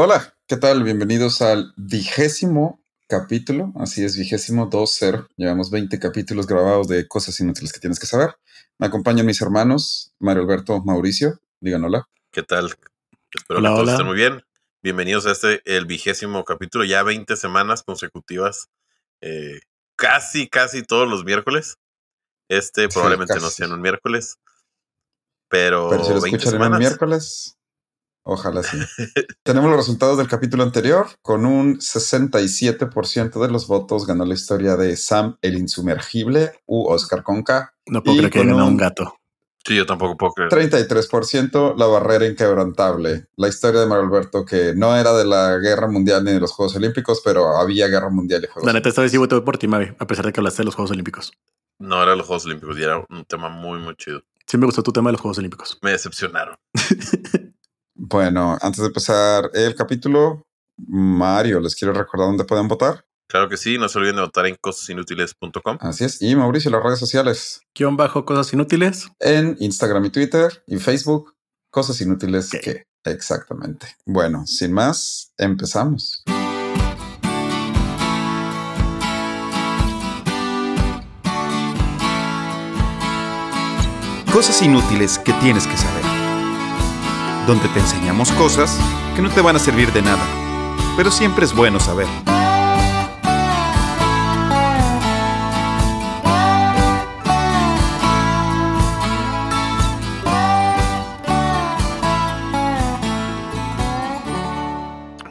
Hola, ¿qué tal? Bienvenidos al vigésimo capítulo. Así es, vigésimo 2-0. Llevamos 20 capítulos grabados de cosas inútiles que tienes que saber. Me acompañan mis hermanos, Mario Alberto, Mauricio. Digan hola. ¿Qué tal? Espero Hola, que todos hola. estén muy bien. Bienvenidos a este, el vigésimo capítulo, ya 20 semanas consecutivas, eh, casi, casi todos los miércoles. Este Sí, probablemente no sea en un miércoles, pero, Pero si lo 20 escuchan en un semanas. miércoles, ojalá sí. Tenemos los resultados del capítulo anterior. Con un 67% de los votos ganó la historia de Sam el Insumergible u Oscar Conca. No puedo Y creer que un un gato. Sí, yo tampoco puedo creer. 33% la barrera inquebrantable. La historia de Mario Alberto que no era de la guerra mundial ni de los Juegos Olímpicos, pero había guerra mundial y Juegos La neta, esta vez sí voté por ti, Mavi, a pesar de que hablaste de los Juegos Olímpicos. No era los Juegos Olímpicos y era un tema muy, muy chido. Sí me gustó tu tema de los Juegos Olímpicos. Me decepcionaron. Bueno, antes de empezar el capítulo, Mario, les quiero recordar dónde pueden votar. Claro que sí, no se olviden de votar en cosasinútiles.com. Así es. Y Mauricio, las redes sociales. Guión bajo cosas inútiles. En Instagram y Twitter y Facebook. Cosas inútiles que. Exactamente. Bueno, sin más, empezamos. Cosas inútiles que tienes que saber. Donde te enseñamos cosas que no te van a servir de nada, pero siempre es bueno saber.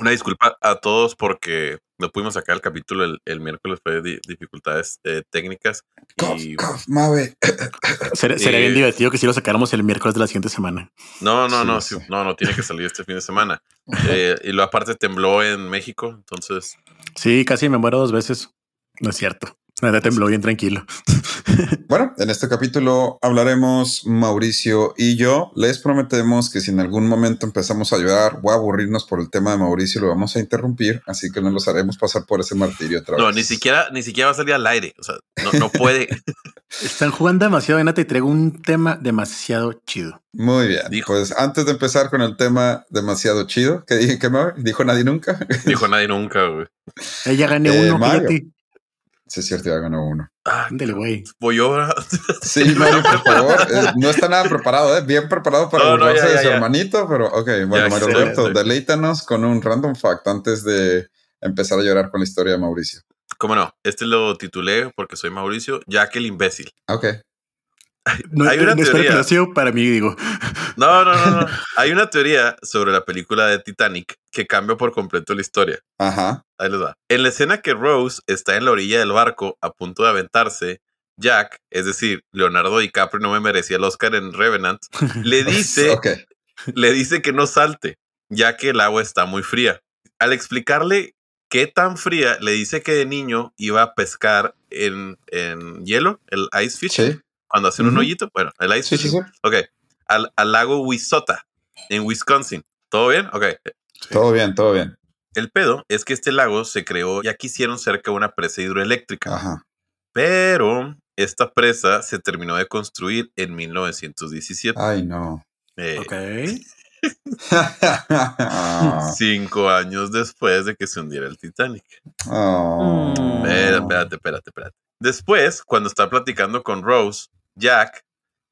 Una disculpa a todos porque no pudimos sacar el capítulo el, el miércoles, fue de dificultades eh, técnicas. Cough, Y. Sería, bien Eh, divertido que si lo sacáramos el miércoles de la siguiente semana. No, no, Sí, no, sí, no, no tiene que salir este fin de semana. Eh, y lo aparte tembló en México, entonces Sí, casi me muero dos veces. No es cierto. Neta tembló bien tranquilo. Bueno, en este capítulo hablaremos Mauricio y yo. Les prometemos que si en algún momento empezamos a llorar o a aburrirnos por el tema de Mauricio, lo vamos a interrumpir, así que no los haremos pasar por ese martirio otra no, vez. ni siquiera, ni siquiera va a salir al aire. O sea, no, no puede. Están jugando demasiado, neta, y traigo un tema demasiado chido. Muy bien. Dijo. Pues antes de empezar con el tema demasiado chido, que dije que me dijo nadie nunca. Dijo nadie nunca, güey. Ella gané Eh, uno, Mario. fíjate. Sí, es cierto, ya ganó uno. Ah, Ándale, güey. voy ahora. Sí, Mario, por favor. Eh, no está nada preparado, ¿eh? Bien preparado para No, no, ya, de ya, su ya. hermanito, pero ok. Bueno, Ya, Mario Alberto, deleítanos con un random fact antes de empezar a llorar con la historia de Mauricio. ¿Cómo no? Este lo titulé porque soy Mauricio, Jack el imbécil. Ok. No, Hay una no teoría. para mí, digo. No, no, no, no. Hay una teoría sobre la película de Titanic que cambia por completo la historia. Ajá. Ahí les va. En la escena que Rose está en la orilla del barco a punto de aventarse, Jack, es decir, Leonardo DiCaprio no me merecía el Oscar en Revenant, le dice, Ok. le dice que no salte, ya que el agua está muy fría. Al explicarle qué tan fría, le dice que de niño iba a pescar en, en hielo, el ice fish, Sí. cuando hacen un hoyito. Bueno, el ice Sí, sí. Ok. Al, al lago Wissota, en Wisconsin. ¿Todo bien? Ok. Todo bien, todo bien. El pedo es que este lago se creó ya que hicieron cerca de una presa hidroeléctrica, Ajá. pero esta presa se terminó de construir en 1917. Ay, no. eh, Ok. Cinco años después de que se hundiera el Titanic. Oh. Espérate, espérate, espérate, espérate. Después, cuando está platicando con Rose, Jack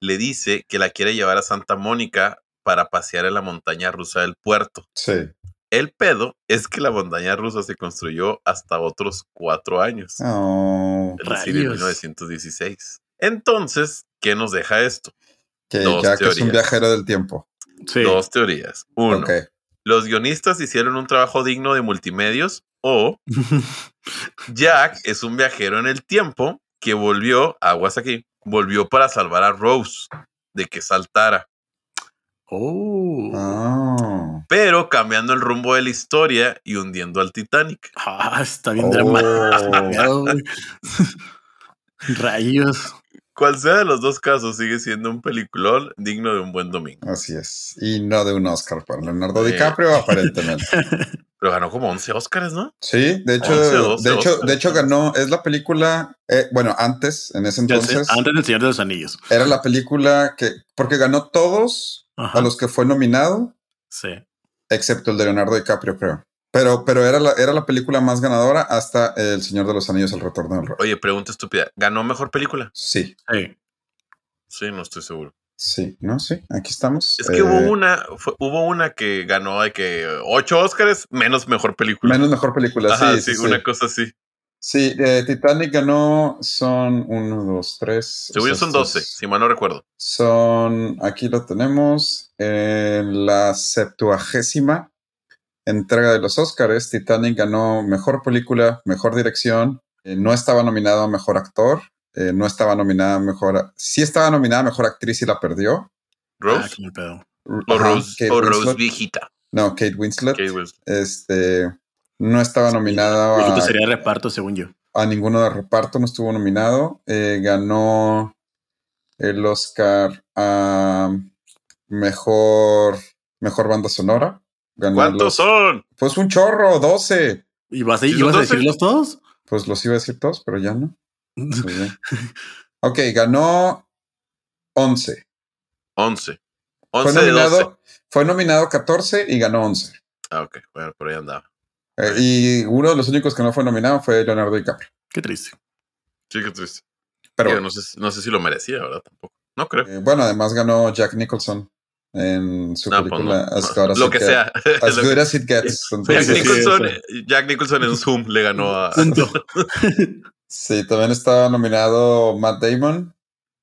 le dice que la quiere llevar a Santa Mónica para pasear en la montaña rusa del puerto. Sí. El pedo es que la montaña rusa se construyó hasta otros cuatro años. Oh. es decir, en Rayos. 1916. Entonces, ¿qué nos deja esto? Que Dos Jack es un viajero del tiempo. Sí. Dos teorías. Uno, los guionistas hicieron un trabajo digno de multimedios o Jack es un viajero en el tiempo que volvió, aguas aquí, volvió para salvar a Rose de que saltara, oh. Oh. Pero cambiando el rumbo de la historia y hundiendo al Titanic. Ah, está bien Oh. dramático. Rayos. Cual sea de los dos casos, sigue siendo un peliculón digno de un buen domingo. Así es. Y no de un Oscar para Leonardo Eh. DiCaprio, aparentemente. Pero ganó como 11 Oscars, ¿no? Sí, de hecho, 11, 12 de hecho, Oscars. de hecho ganó, es la película, eh, bueno, antes, en ese Ya sé, entonces, Antes del Señor de los Anillos. era la película que, porque ganó todos Ajá. a los que fue nominado Sí. Excepto el de Leonardo DiCaprio, creo. Pero, pero era, la, era la película más ganadora hasta El Señor de los Anillos, El Retorno del Rey. Oye, pregunta estúpida. ¿Ganó mejor película? Sí, Sí. Sí, no estoy seguro. sí, no, sí, aquí estamos. Es que Eh, hubo una, fue- hubo una que ganó de que ocho Óscares menos mejor película. Menos mejor película, Ajá, sí, sí, sí, sí. una cosa así. Sí, eh, Titanic ganó, son uno, dos, tres. Según son 12, estos si mal no recuerdo. Son, aquí lo tenemos, en la septuagésima entrega de los Oscars. Titanic ganó mejor película, mejor dirección. eh, no estaba nominado a mejor actor. eh, no estaba nominada a mejor. Sí estaba nominada a mejor actriz y la perdió. Ah, Rose pedo. o Ajá, Rose, Winslet. viejita. No, Kate Winslet. Kate Winslet. Este no estaba nominada Viejito a, sería reparto, según yo. a ninguno de reparto, no estuvo nominado. Eh, ganó el Oscar a mejor, mejor banda sonora. Ganó ¿Cuántos los- son? Pues un chorro, 12. ¿Y vas a, ¿Sí ibas a 12? decirlos todos? Pues los iba a decir todos, pero ya no. Pues ok, ganó 11. 11. Fue 11 de 12. nominado, fue nominado 14 y ganó 11. Ah, ok. Bueno, por ahí andaba. Eh, y uno de los únicos que no fue nominado fue Leonardo DiCaprio. Qué triste. Sí, qué triste. Pero Digo, no, sé, no sé si lo merecía, ¿verdad? Tampoco. No creo. eh, bueno, además ganó Jack Nicholson en su No, pues película no, As no. Good As lo que sea. As good as it gets. Jack, Entonces, Nicholson. Jack Nicholson en Zoom le ganó a. Sí, también estaba nominado Matt Damon,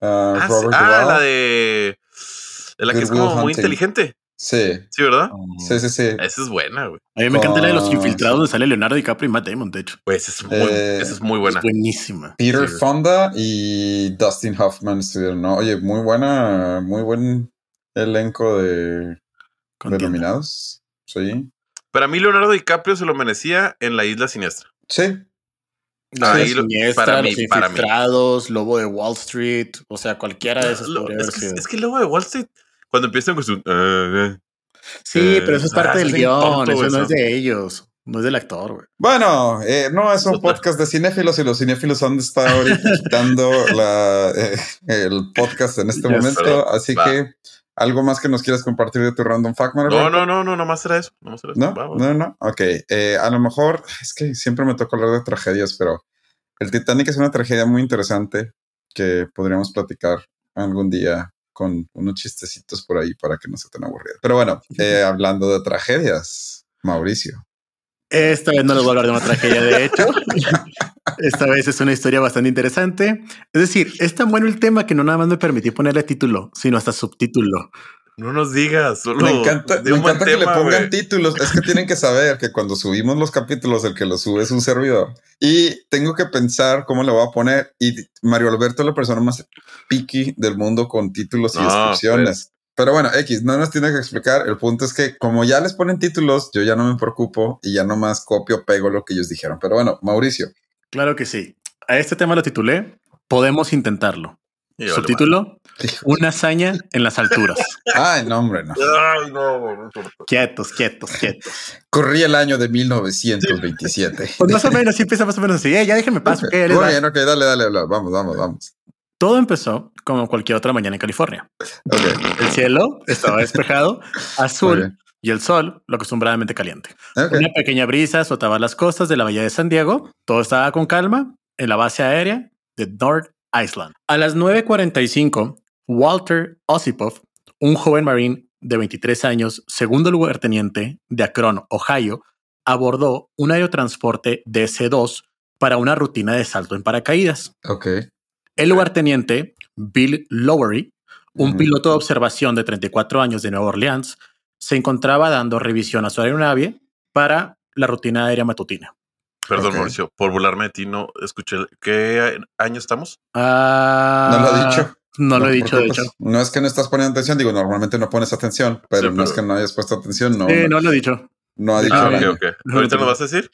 uh, Ah, sí. Ah, la de. la que es Good Will como muy Hunting. inteligente. Sí, Sí, ¿verdad? sí, sí, sí. Esa es buena, güey. A mí me encanta la de los Ah, infiltrados donde sale Leonardo DiCaprio y Matt Damon, de hecho. Pues esa es muy, Eh, esa es muy buena. Es buenísima. Peter Sí. Fonda y Dustin Hoffman estuvieron, ¿no? Oye, muy buena, muy buen elenco de, de nominados. Sí. Para mí, Leonardo DiCaprio se lo merecía en La Isla Siniestra. Sí. La Ahí lo- siniestra, para los mí, para mí. infiltrados, Lobo de Wall Street, o sea, cualquiera de esos Lo- es, que, es que luego de Wall Street, cuando empiezan con su. eh, eh, Sí, eh, pero eso es ah, parte del guion, eso no es de ellos, no es del actor, güey. Bueno, eh, no es un podcast de cinéfilos y los cinéfilos han de estar ahorita quitando la, eh, el podcast en este momento. Así Va. que, ¿algo más que nos quieras compartir de tu random fact, Manuel? No, no, no, no, nomás era eso. Nomás era eso. No, no, no. Ok, eh, a lo mejor es que siempre me toca hablar de tragedias, pero el Titanic es una tragedia muy interesante que podríamos platicar algún día con unos chistecitos por ahí para que no sea tan aburrido. Pero bueno, eh, hablando de tragedias, Mauricio. Esta vez no les voy a hablar de una tragedia, de hecho. Esta vez es una historia bastante interesante. Es decir, es tan bueno el tema que no nada más me permití ponerle título, sino hasta subtítulo. No nos digas. Solo Me encanta, me encanta que le pongan güey. títulos. Es que tienen que saber que cuando subimos los capítulos, el que los sube es un servidor. Y tengo que pensar cómo le voy a poner. Y Mario Alberto es la persona más picky del mundo con títulos y No, descripciones. Pero bueno, X, no nos tiene que explicar. El punto es que como ya les ponen títulos, yo ya no me preocupo y ya nomás copio, pego lo que ellos dijeron. Pero bueno, Mauricio. Claro que sí. A este tema lo titulé Podemos intentarlo. Y vale, Subtítulo Una hazaña en las alturas. Ay, no, hombre, no. Ay, no, quietos, quietos, quietos. Corría el año de 1927. Pues más o menos, sí empieza más o menos así. Eh, ya déjenme paso. ok, ahí les Muy va. bien, ok, dale, dale, dale. Vamos, vamos, vamos. Todo empezó como cualquier otra mañana en California. El cielo estaba despejado, azul y el sol lo acostumbradamente caliente. Una pequeña brisa azotaba las costas de la bahía de San Diego. Todo estaba con calma en la base aérea de North Island. A las 9.45, Walter Osipov, un joven marine de 23 años, segundo lugarteniente de Akron, Ohio, abordó un aerotransporte DC-2 para una rutina de salto en paracaídas. Ok. El lugarteniente Bill Lowery, un piloto de observación de 34 años de Nueva Orleans, se encontraba dando revisión a su aeronave para la rutina aérea matutina. Perdón. Mauricio, por burlarme de ti, no escuché. ¿Qué año estamos? Ah, No lo ha dicho. No, lo he dicho, de hecho. No es que no estás poniendo atención, digo, normalmente no pones atención, pero Sí, no es que no hayas puesto atención, no, no, no lo he dicho. no ha dicho Ah, año. ok. ¿Ahorita nos vas a decir?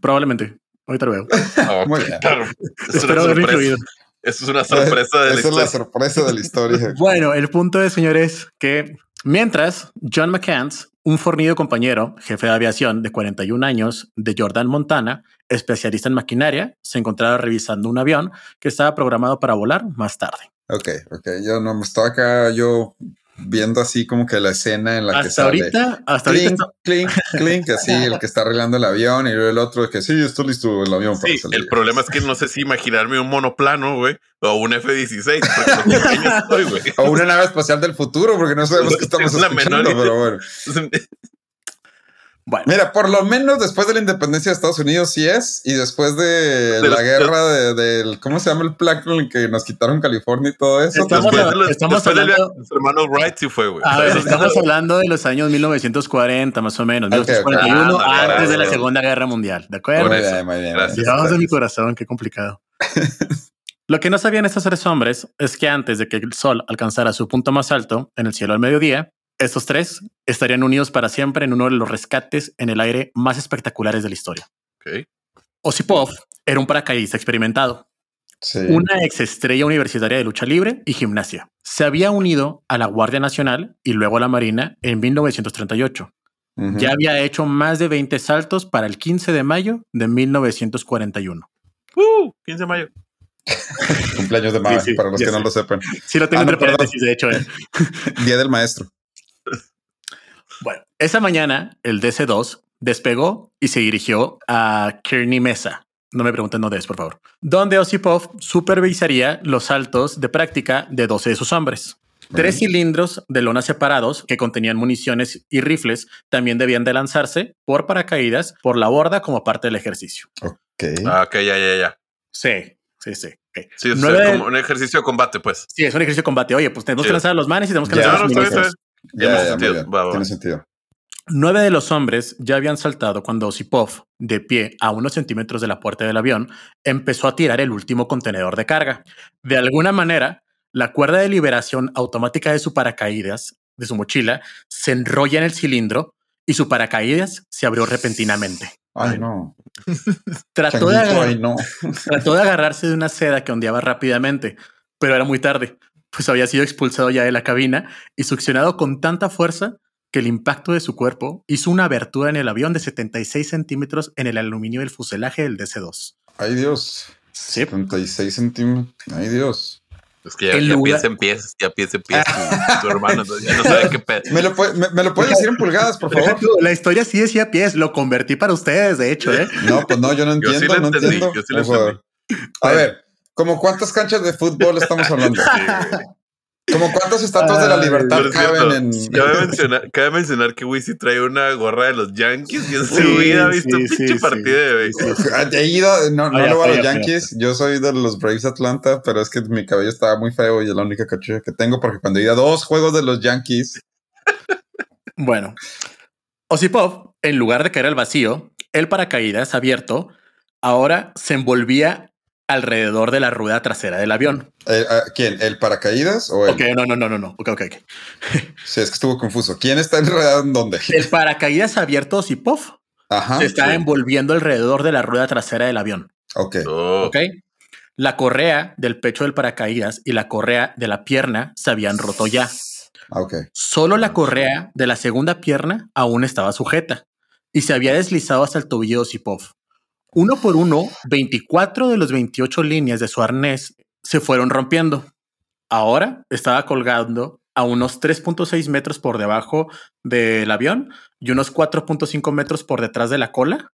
Probablemente. Ahorita lo veo. Ah, Muy bien. Claro. Es una Espero haberlo incluido. sorpresa. Esto es una sorpresa de la es la historia. sorpresa de la historia. Bueno, el punto es, señores, que mientras John McCants, un fornido compañero, jefe de aviación de 41 años de Jordan, Montana, especialista en maquinaria, se encontraba revisando un avión que estaba programado para volar más tarde. Ok, ok, yo no estaba acá, yo viendo así como que la escena en la que Hasta sale. ahorita, hasta Clink, ahorita. clink, clink, así el que está arreglando el avión y luego el otro que sí, está listo el avión para Sí, salir. el problema es que no sé si imaginarme un monoplano, güey, o un F-16, porque no sé qué año estoy, güey. O una nave espacial del futuro, porque no sabemos qué estamos Es la escuchando, menor pero bueno. Bueno, Mira, por lo menos después de la independencia de Estados Unidos sí es, y después de, De la guerra de- del, ¿cómo se llama el plan con el que nos quitaron California y todo eso? Estamos Después- hablando- estamos de hermanos Wright sí fue, güey. a ver, estamos hablando de los años 1940, más o menos, Ok, ok. 1941, Ah, antes de la. Segunda Guerra Mundial, ¿de Muy acuerdo? Eso. bien, muy bien. Gracias. De mi corazón, qué complicado. Lo que no sabían estos tres hombres es que antes de que el sol alcanzara su punto más alto en el cielo al mediodía, estos tres estarían unidos para siempre en uno de los rescates en el aire más espectaculares de la historia. Ok. Osipov era un paracaidista experimentado, Sí. una ex estrella universitaria de lucha libre y gimnasia. Se había unido a la Guardia Nacional y luego a la Marina en 1938. Ujú. Ya había hecho más de 20 saltos para el 15 de mayo de 1941. Uh, 15 de mayo. Cumpleaños de Sí, sí, para los que no lo sepan. Sí, lo tengo Ah, entre paréntesis, de hecho. eh. Día del maestro. Bueno, esa mañana el DC-2 despegó y se dirigió a Kearney Mesa. No me pregunten dónde es, por favor. Donde Osipov supervisaría los saltos de práctica de 12 de sus hombres. Tres cilindros de lona separados que contenían municiones y rifles también debían de lanzarse por paracaídas por la borda como parte del ejercicio. Ok. Ah, ok, ya, ya, ya. Sí, sí, sí. ok. Sí, es Nueve- como un ejercicio de combate, pues. Sí, es un ejercicio de combate. Oye, pues tenemos Sí. que lanzar a los manes y tenemos que Ya, lanzar a los no, Ya, Tiene ya, sentido. bien. Va, va. Tiene sentido. Nueve de los hombres ya habían saltado cuando Osipov, de pie a unos centímetros de la puerta del avión, empezó a tirar el último contenedor de carga. De alguna manera, la cuerda de liberación automática de su paracaídas, de su mochila, se enrolla en el cilindro y su paracaídas se abrió repentinamente. Ay, no. Trató de, Changuito, ay, no. trató de agarrarse de una seda que ondeaba rápidamente, pero era muy tarde, pues había sido expulsado ya de la cabina y succionado con tanta fuerza que el impacto de su cuerpo hizo una abertura en el avión de 76 centímetros en el aluminio del fuselaje del DC-2. Ay, Dios. Sí. 36 centímetros. Ay, Dios. Es que ya, ya lugar- piensa en pies, ya piensa en pies tu, tu hermano, ya no sabe qué pedo. ¿Me lo, puede- me, me lo puedes decir en pulgadas, por favor? La historia sí decía pies, lo convertí para ustedes, de hecho, ¿eh? No, pues no, yo no Yo sí entiendo, lo no entendí, entiendo. yo sí lo favor. A ver, ¿como cuántas canchas de fútbol estamos hablando? ¿Como cuántas estatuas de la libertad caben en...? cabe, mencionar, cabe mencionar que Wisi trae una gorra de los Yankees y en su Sí, vida ha visto sí, un pinche sí, partido sí, de béisbol. He ido, no, no voy a los ya, Yankees, yo soy de los Braves Atlanta, pero es que mi cabello estaba muy feo y es la única cachucha que tengo porque cuando he ido a dos juegos de los Yankees, Bueno, Osipov, en lugar de caer al vacío, el paracaídas abierto ahora se envolvía alrededor de la rueda trasera del avión. eh, ah, ¿quién? ¿El paracaídas o él? Ok, no, no, no, no, no. Ok, ok, ok. Sí, es que estuvo confuso. ¿Quién está enredado en dónde? El paracaídas abierto Osipov Ajá. se está sí. envolviendo alrededor de la rueda trasera del avión. Ok. Oh, Ok. La correa del pecho del paracaídas y la correa de la pierna se habían roto ya. Ah, Ok. Solo la correa de la segunda pierna aún estaba sujeta y se había deslizado hasta el tobillo de Osipov. Uno por uno, 24 de los 28 líneas de su arnés se fueron rompiendo. Ahora estaba colgando a unos 3.6 metros por debajo del avión y unos 4.5 metros por detrás de la cola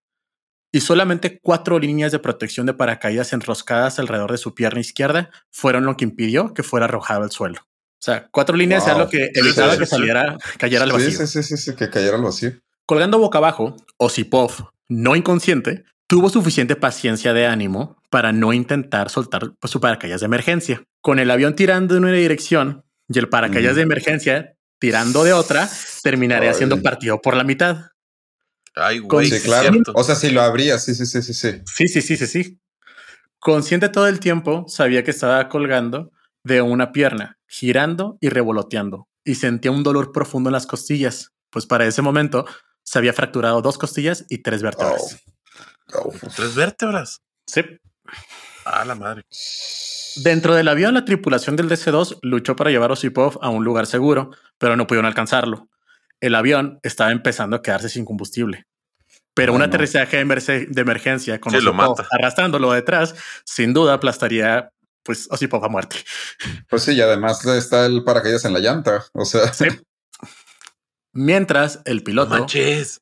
y solamente cuatro líneas de protección de paracaídas enroscadas alrededor de su pierna izquierda fueron lo que impidió que fuera arrojado al suelo. O sea, cuatro líneas Wow. era lo que Sí, evitaba sí, que sí. saliera, cayera al Sí, vacío. sí, sí, sí, sí, que cayera al vacío. Colgando boca abajo, Osipov, no inconsciente, tuvo suficiente paciencia de ánimo para no intentar soltar pues, su paracaídas de emergencia. Con el avión tirando en una dirección y el paracaídas de emergencia tirando de otra, terminaría Ay. siendo partido por la mitad. Ay, güey, Sí, sí, claro. cierto. O sea, si lo abría, sí, sí, sí, sí, sí. Sí, sí, sí, sí, sí. Consciente todo el tiempo, sabía que estaba colgando de una pierna, girando y revoloteando, y sentía un dolor profundo en las costillas, pues para ese momento se había fracturado dos costillas y tres vértebras. Oh, Tres vértebras. Sí. Ah, la madre. Dentro del avión, la tripulación del DC-2 luchó para llevar a Osipov a un lugar seguro, pero no pudieron alcanzarlo. El avión estaba empezando a quedarse sin combustible. Pero un no. aterrizaje de, emergencia con Sí, lo Osipov mata. arrastrándolo detrás, sin duda aplastaría pues Osipov a muerte. Pues sí, y además está el paracaídas en la llanta. O sea, Sí. Mientras el No piloto, manches.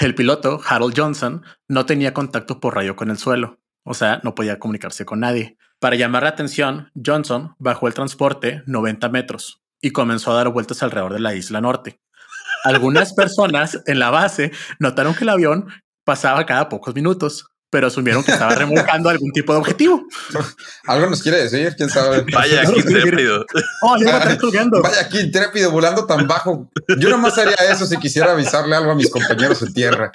El piloto Harold Johnson no tenía contacto por radio con el suelo, o sea, no podía comunicarse con nadie. Para llamar la atención, Johnson bajó el transporte 90 metros y comenzó a dar vueltas alrededor de la isla norte. Algunas personas en la base notaron que el avión pasaba cada pocos minutos, pero asumieron que estaba remolcando algún tipo de objetivo. algo nos quiere decir, quién sabe. Vaya, intrépido. Oh, ya me están colgando. Vaya aquí intrépido volando tan bajo. Yo nomás haría eso si quisiera avisarle algo a mis compañeros en tierra.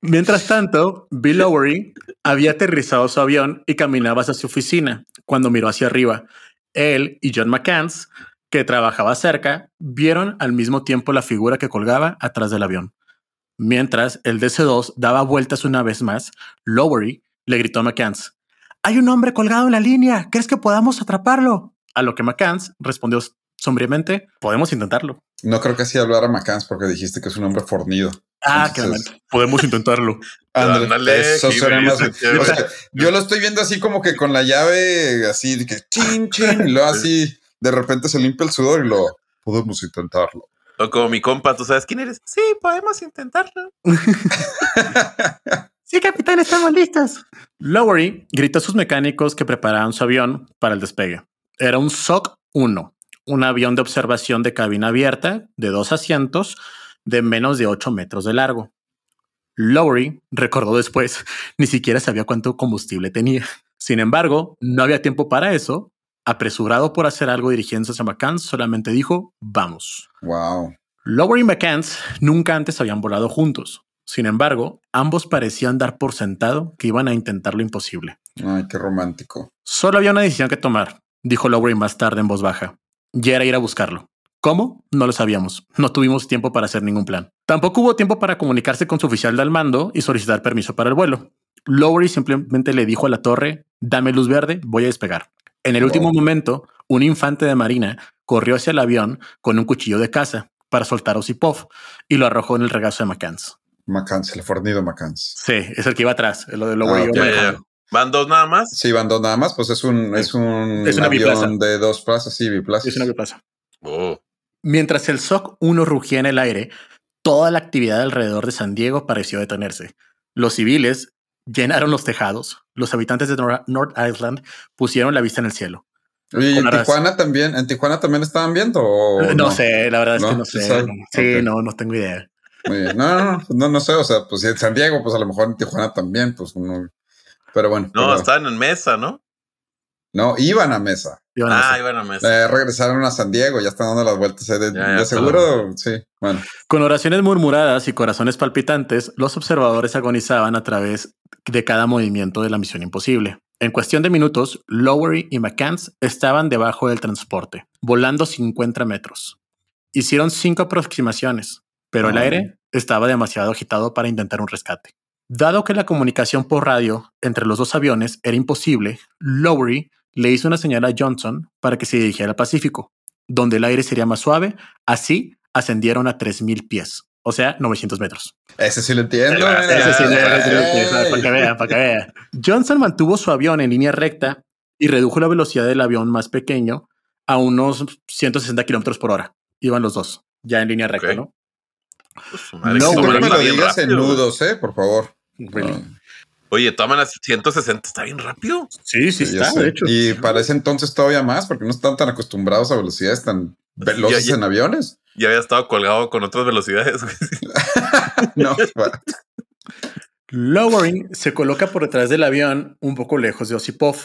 Mientras tanto, Bill Lowery había aterrizado su avión y caminaba hacia su oficina cuando miró hacia arriba. Él y John McCanns, que trabajaba cerca, vieron al mismo tiempo la figura que colgaba atrás del avión. Mientras el DC-2 daba vueltas una vez más, Lowery le gritó a McCanns, Hay un hombre colgado en la línea, ¿crees que podamos atraparlo? A lo que McCanns respondió sombríamente, podemos intentarlo. No creo que así hablara Macans porque dijiste que es un hombre fornido. Ah, Entonces- momento. Podemos intentarlo. Ándale, Ándale, eso suena más. belleza, o sea, yo lo estoy viendo así como que con la llave así de que chin, chin, y luego así de repente se limpia el sudor y lo podemos intentarlo. O como mi compa, ¿tú sabes quién eres? Sí, podemos intentarlo. Sí, capitán, estamos listos. Lowery gritó a sus mecánicos que preparaban su avión para el despegue. Era un SOC 1, un avión de observación de cabina abierta de dos asientos de menos de 8 metros de largo. Lowery recordó después, ni siquiera sabía cuánto combustible tenía. Sin embargo, no había tiempo para eso. Apresurado por hacer algo dirigiéndose a McCann, solamente dijo, vamos. Wow. Lowery y McCanns nunca antes habían volado juntos. Sin embargo, ambos parecían dar por sentado que iban a intentar lo imposible. Ay, qué romántico. Solo había una decisión que tomar, dijo Lowery más tarde en voz baja. Y era ir a buscarlo. ¿Cómo? No lo sabíamos. No tuvimos tiempo para hacer ningún plan. Tampoco hubo tiempo para comunicarse con su oficial del mando y solicitar permiso para el vuelo. Lowery simplemente le dijo a la torre, dame luz verde, voy a despegar. En el Wow. último momento, un infante de marina corrió hacia el avión con un cuchillo de caza para soltar a Osipov y lo arrojó en el regazo de McCanns. Macans, el fornido Macans. Sí, es el que iba atrás, lo de Lowery. Ah, ya. ¿Van dos nada más? Sí, van dos nada más, pues es un, es un Es una avión biplaza. de dos plazas, sí, biplazas. Es una biplaza. Oh, Mientras el SOC 1 rugía en el aire, toda la actividad alrededor de San Diego pareció detenerse. Los civiles llenaron los tejados. Los habitantes de Nor- North Island pusieron la vista en el cielo. Oye, ¿y en. Tijuana también, en Tijuana también estaban viendo o no, no? sé, la verdad es ¿No? que no ¿Sí sé. sabe? Sí, no, no tengo idea. Muy bien. No, no, no, no, no sé, o sea, pues en San Diego, pues a lo mejor en Tijuana también, pues uno. Pero bueno. no, pero- estaban en mesa, ¿no? no, iban a mesa. Iban a Ah, hacer. iban a mesa. Eh, regresaron a San Diego, ya están dando las vueltas. eh, de, Ya, ya, de está seguro, sí. Bueno, Con oraciones murmuradas y corazones palpitantes, los observadores agonizaban a través de cada movimiento de la misión imposible. En cuestión de minutos, Lowery y McCanns estaban debajo del transporte, volando 50 metros. Hicieron cinco aproximaciones, pero el Ah. aire estaba demasiado agitado para intentar un rescate. Dado que la comunicación por radio entre los dos aviones era imposible, Lowery le hizo una señal a Johnson para que se dirigiera al Pacífico, donde el aire sería más suave. Así ascendieron a 3000 pies, o sea, 900 metros. ese sí lo entiendo. Ese sí, para que vea, para que vea. Johnson mantuvo su avión en línea recta y redujo la velocidad del avión más pequeño a unos 160 kilómetros por hora. Iban los dos, ya en línea recta. ¿no? Pues, No, que me lo digas en nudos, eh, por favor. Really. No, Oye, toman las 160, está bien rápido. Sí, sí, está, de hecho. Y para ese entonces todavía más, porque no están tan acostumbrados a velocidades tan veloces Ya, ya. en aviones. Ya había estado colgado con otras velocidades. No. Lowering se coloca por detrás del avión un poco lejos de Osipov,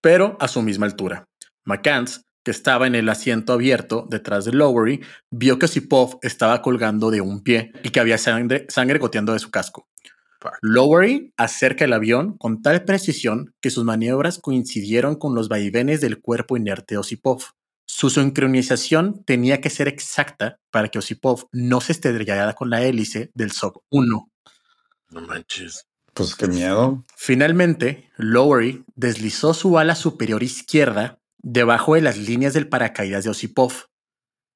pero a su misma altura. McCanns, que estaba en el asiento abierto detrás de Lowery, vio que Osipov estaba colgando de un pie y que había sangre, sangre goteando de su casco. Lowery acerca el avión con tal precisión que sus maniobras coincidieron con los vaivenes del cuerpo inerte de Osipov. Su sincronización tenía que ser exacta para que Osipov no se estrellara con la hélice del SOC 1. No manches. Pues qué miedo. Finalmente, Lowery deslizó su ala superior izquierda debajo de las líneas del paracaídas de Osipov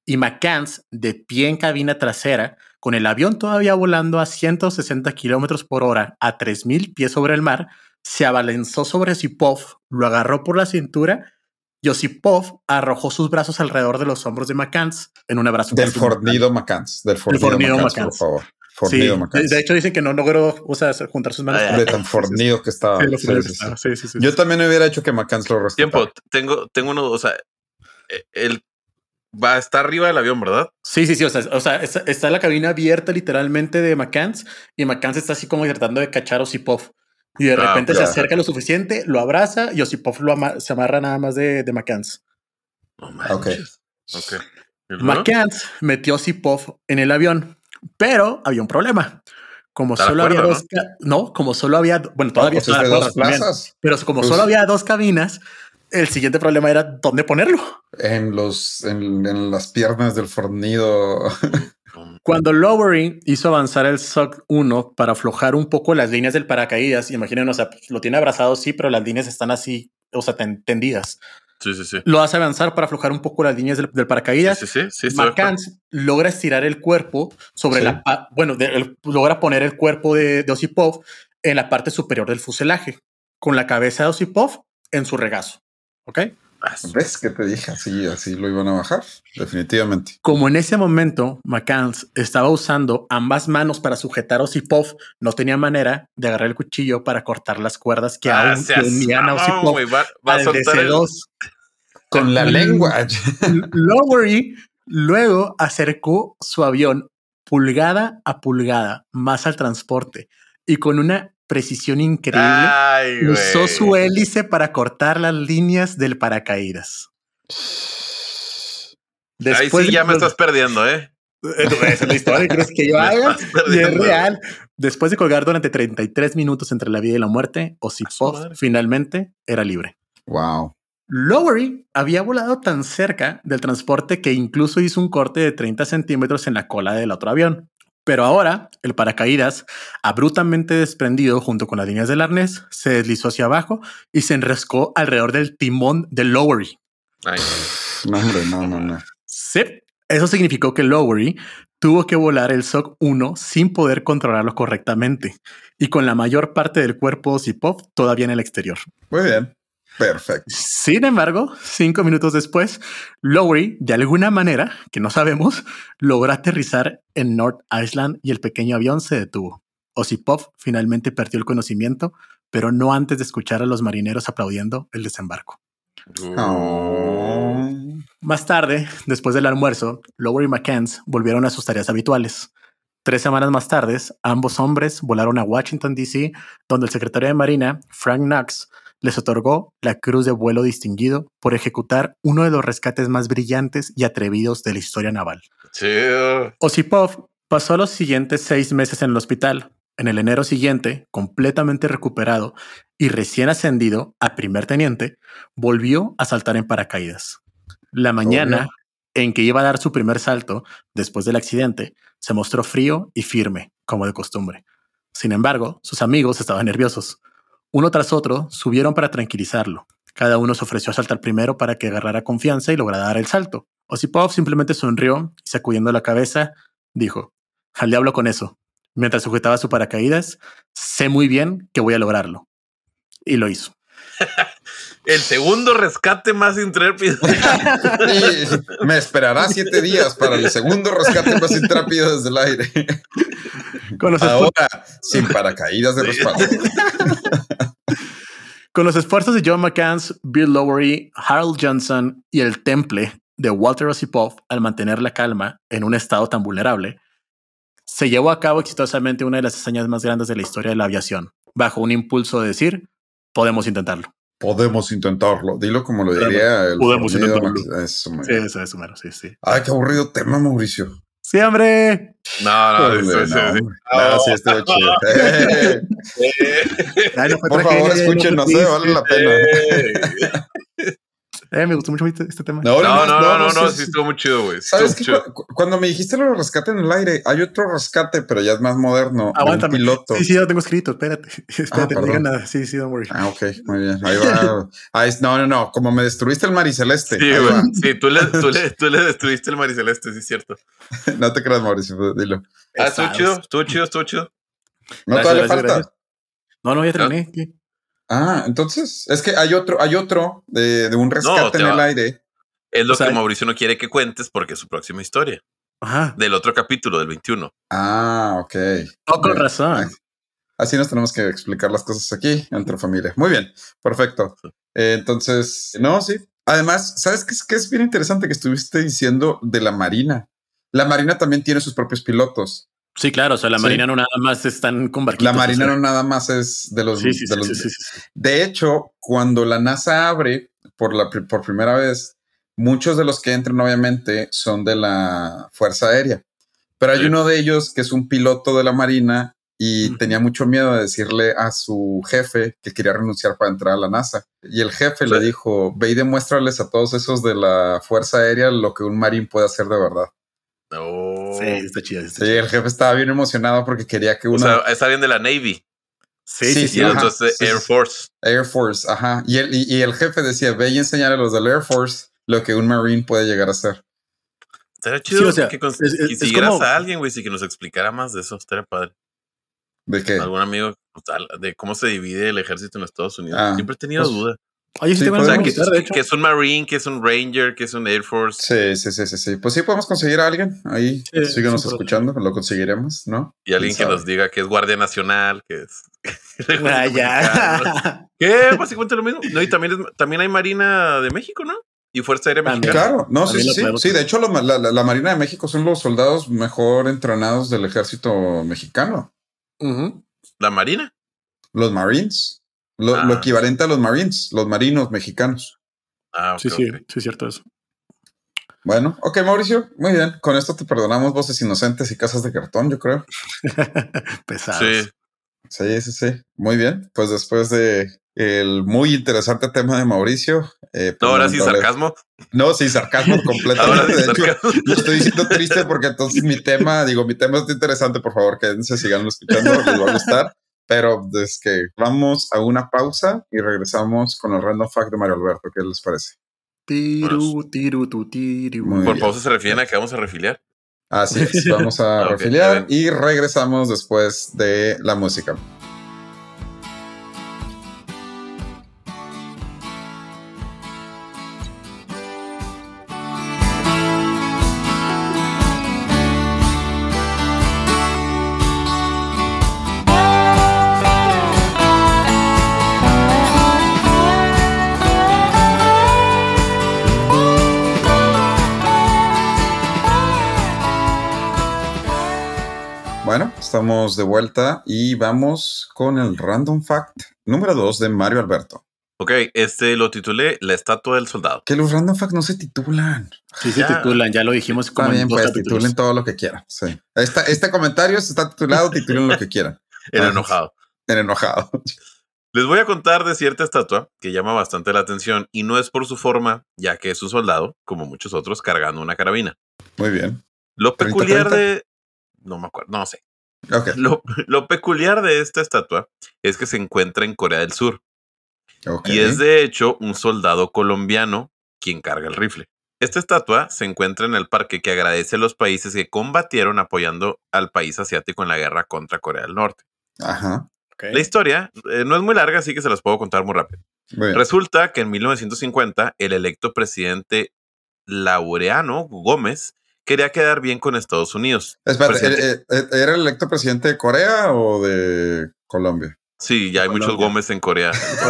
y McCanns, de pie en cabina trasera, con el avión todavía volando a 160 kilómetros por hora a 3000 pies sobre el mar, se abalanzó sobre Osipov, lo agarró por la cintura y Osipov arrojó sus brazos alrededor de los hombros de McCanns en un abrazo. Del fornido McCanns, del fornido, fornido por favor. Sí, Fornido de, hecho dicen que no logró o sea, juntar sus manos. Ay, De tan fornido que estaba. Sí, lo Sí. Yo también hubiera hecho que McCanns lo rescatara. Tiempo, tengo, tengo uno, o sea, eh, él va a estar arriba del avión, ¿verdad? Sí, sí, sí. O sea, o sea está, está la cabina abierta literalmente de McCanns y McCanns está así como tratando de cachar a Osipov. Y de Ah, repente se acerca lo suficiente, lo abraza y Osipov lo ama- se amarra nada más de, de McCanns. No Ok. manches. Ok. ¿Y luego? McCanns metió a Osipov en el avión, pero había un problema. Como Está solo había dos, no, como solo había, bueno, No, todavía pues está es la de cuerda dos también. plazas. pero como Pues- solo había dos cabinas, el siguiente problema era dónde ponerlo. En los, en, en las piernas del fornido. Cuando Lowery hizo avanzar el SOC 1 para aflojar un poco las líneas del paracaídas, imaginen, o sea, lo tiene abrazado, sí, pero las líneas están así, o sea, ten- tendidas. Sí, sí, sí. Lo hace avanzar para aflojar un poco las líneas del, paracaídas. sí, sí. sí. McCanns logra estirar el cuerpo sobre Sí. la, bueno, de- el- logra poner el cuerpo de, de Osipov en la parte superior del fuselaje, con la cabeza de Osipov en su regazo. ¿Ok? ¿Ves que te dije? Así, así lo iban a bajar. Definitivamente. Como en ese momento McCanns estaba usando ambas manos para sujetar a Osipov, no tenía manera de agarrar el cuchillo para cortar las cuerdas que Ah, aún seas unían a Osipov güey, Va, va a al soltar el. DC-2. Con la lengua. Lowery luego acercó su avión pulgada a pulgada más al transporte y con una precisión increíble Ay, usó su hélice para cortar las líneas del paracaídas. Ahí sí ya me estás perdiendo, ¿eh? Eh, Esa es la historia que crees que yo Me haga. estás Y es real. Después de colgar durante 33 minutos entre la vida y la muerte, Osipov finalmente era libre. Wow. Lowery había volado tan cerca del transporte que incluso hizo un corte de 30 centímetros en la cola del otro avión. Pero ahora, el paracaídas, abruptamente desprendido junto con las líneas del arnés, se deslizó hacia abajo y se enrescó alrededor del timón de Lowery. Ay, No, hombre, no, no, no. Sí, eso significó que Lowery tuvo que volar el SOC 1 sin poder controlarlo correctamente y con la mayor parte del cuerpo de Osipov todavía en el exterior. Muy bien. Perfecto. Sin embargo, cinco minutos después, Lowery, de alguna manera, que no sabemos, logró aterrizar en North Island y el pequeño avión se detuvo. Osipov finalmente perdió el conocimiento, pero no antes de escuchar a los marineros aplaudiendo el desembarco. Oh. Más tarde, después del almuerzo, Lowery y McCanns volvieron a sus tareas habituales. Tres semanas más tarde, ambos hombres volaron a Washington, D.C., donde el secretario de Marina, Frank Knox, les otorgó la Cruz de Vuelo Distinguido por ejecutar uno de los rescates más brillantes y atrevidos de la historia naval. chido. Osipov pasó los siguientes seis meses en el hospital. En el enero siguiente, completamente recuperado y recién ascendido a primer teniente, volvió a saltar en paracaídas. La mañana en que iba a dar su primer salto después del accidente, se mostró frío y firme, como de costumbre. Sin embargo, sus amigos estaban nerviosos. Uno tras otro subieron para tranquilizarlo. Cada uno se ofreció a saltar primero para que agarrara confianza y lograra dar el salto. Osipov simplemente sonrió y sacudiendo la cabeza, dijo, al diablo con eso. Mientras sujetaba su paracaídas, sé muy bien que voy a lograrlo. Y lo hizo. El segundo rescate más intrépido. Y me esperará siete días para el segundo rescate más intrápido desde el aire. Con los, Ahora, sin paracaídas de respaldo. con los esfuerzos de John McCanns, Bill Lowery, Harold Johnson y el temple de Walter Osipov al mantener la calma en un estado tan vulnerable, se llevó a cabo exitosamente una de las hazañas más grandes de la historia de la aviación, bajo un impulso de decir, podemos intentarlo. Podemos intentarlo. Dilo como lo diría el Podemos intentarlo. Eso, Sí, eso es humano, sí, sí. Ay, qué aburrido tema, Mauricio. Sí, hombre. No, no, Híjole, sí, sí, no, sí. No, sí, estuvo chido. Eh, Ay, no fue Por favor, escuchen, no fue sé, vale la pena. Eh, me gustó mucho este, tema. No, no, no, no, no, sí, sí estuvo muy chido, güey. ¿Sabes qué? Cuando me dijiste lo de rescate en el aire, hay otro rescate, pero ya es más moderno. de Aguántame. Un piloto. Sí, sí, lo tengo escrito. Espérate. Espérate, no perdón. digan nada. Sí, sí, don't worry. Ah, ok, muy bien. Ahí va. Ahí no, no, no. Como me destruiste el mariceleste. Sí, güey. Sí, tú le, tú, le, tú le destruiste el mariceleste, sí, es cierto. No te creas, Mauricio, dilo. Ah, estuvo chido, estuvo chido, estuvo chido. No Gracias, todavía gracias, falta. gracias. No, no, ya terminé. Ah, entonces, es que hay otro, hay otro de, de un rescate te en el aire. Es lo O sea, que Mauricio no quiere que cuentes porque es su próxima historia. Ajá. Del otro capítulo, del 21. Ah, ok. Oh, con Bien. razón. Así nos tenemos que explicar las cosas aquí entre familia. Muy bien, perfecto. Eh, entonces, no, sí. Además, ¿sabes qué es, qué es bien interesante que estuviste diciendo de la Marina? La Marina también tiene sus propios pilotos. Sí, claro. O sea, la Sí. marina no nada más están con barquitos. La o Marina sea. no nada más es de los... Sí, sí, de sí, los-. De hecho, cuando la NASA abre por, la, por primera vez, muchos de los que entran obviamente son de la Fuerza Aérea. Pero hay uno de ellos que es un piloto de la Marina y tenía mucho miedo de decirle a su jefe que quería renunciar para entrar a la NASA. Y el jefe le dijo, ve y demuéstrales a todos esos de la Fuerza Aérea lo que un marín puede hacer de verdad. Oh. Sí, está chido. Está Sí, chido. el jefe estaba bien emocionado porque quería que O uno... sea, está bien de la Navy. Sí, sí, sí, Y sí. el Ajá, otro es de sí, Air sí. Force. Air Force, ajá. Y el, y, y el jefe decía, ve y enseñar a los del Air Force lo que un Marine puede llegar a hacer. Estaría chido o sea, que, es- es- que es siguieras como- a alguien, güey, sí que nos explicara más de eso. Estaría padre. ¿De qué? Algún amigo tal, de cómo se divide el ejército en Estados Unidos. Ah, Siempre he tenido pues, duda. Oye, sí, Sí, te van O a que, de hecho. que es un Marine, que es un Ranger, que es un Air Force. Sí, sí, sí, sí, sí. Pues sí, podemos conseguir a alguien ahí. Sí, Síganos sin escuchando, lo conseguiremos, ¿no? Y alguien que ¿Quién nos diga que es Guardia Nacional, que es. Ah, ya. ¿Qué? Básicamente lo mismo. No, y también, es- también hay Marina de México, ¿no? Y Fuerza Aérea También. Mexicana. Claro, no, sí, sí, sí. de hecho, la, la- la Marina de México son los soldados mejor entrenados del ejército mexicano. ¿La Marina? Los Marines. Lo, Ah. lo equivalente a los Marines, los marinos mexicanos. Ah, ok. Sí, sí, sí, es cierto eso. Bueno, ok, Mauricio, muy bien. Con esto te perdonamos voces inocentes y casas de cartón, yo creo. Pesados. Sí. Sí, sí, sí. Muy bien. Pues después de el muy interesante tema de Mauricio. eh, pues, No, ahora sí, sarcasmo. No, sí, sarcasmo Ahora completamente. sí, de hecho, sarcasmo. lo estoy diciendo triste porque entonces mi tema, digo, mi tema está interesante, por favor, quédense, siganlo escuchando, les va a gustar. Pero es que vamos a una pausa y regresamos con el random fact de Mario Alberto. ¿Qué les parece? Tiru, tiru, tu, tiru. Muy Por bien. pausa se refieren a que vamos a refiliar. Así es, vamos a Ok, refiliar está y regresamos después de la música. Estamos de vuelta y vamos con el random fact número 2 de Mario Alberto. Ok, este lo titulé La estatua del soldado. Que los random facts no se titulan. Sí, se Ya. titulan, ya lo dijimos como dos pues capítulos. titulen todo lo que quieran. Sí. Esta- este comentario está titulado, titulen lo que quieran. El Ah. enojado. En enojado. Les voy a contar de cierta estatua que llama bastante la atención y no es por su forma, ya que es un soldado, como muchos otros, cargando una carabina. Muy bien. Lo 30, peculiar 30. de... No me acuerdo, no sé. Lo, lo peculiar de esta estatua es que se encuentra en Corea del Sur y es de hecho un soldado colombiano quien carga el rifle. Esta estatua se encuentra en el parque que agradece a los países que combatieron apoyando al país asiático en la guerra contra Corea del Norte. Ajá. La historia eh, no es muy larga, así que se las puedo contar muy rápido. Muy. Resulta que en 1950 el electo presidente Laureano Gómez quería quedar bien con Estados Unidos. Espérate, presidente- ¿eh, eh, ¿era el electo presidente de Corea o de Colombia? Sí, ya hay muchos. Gómez en Corea.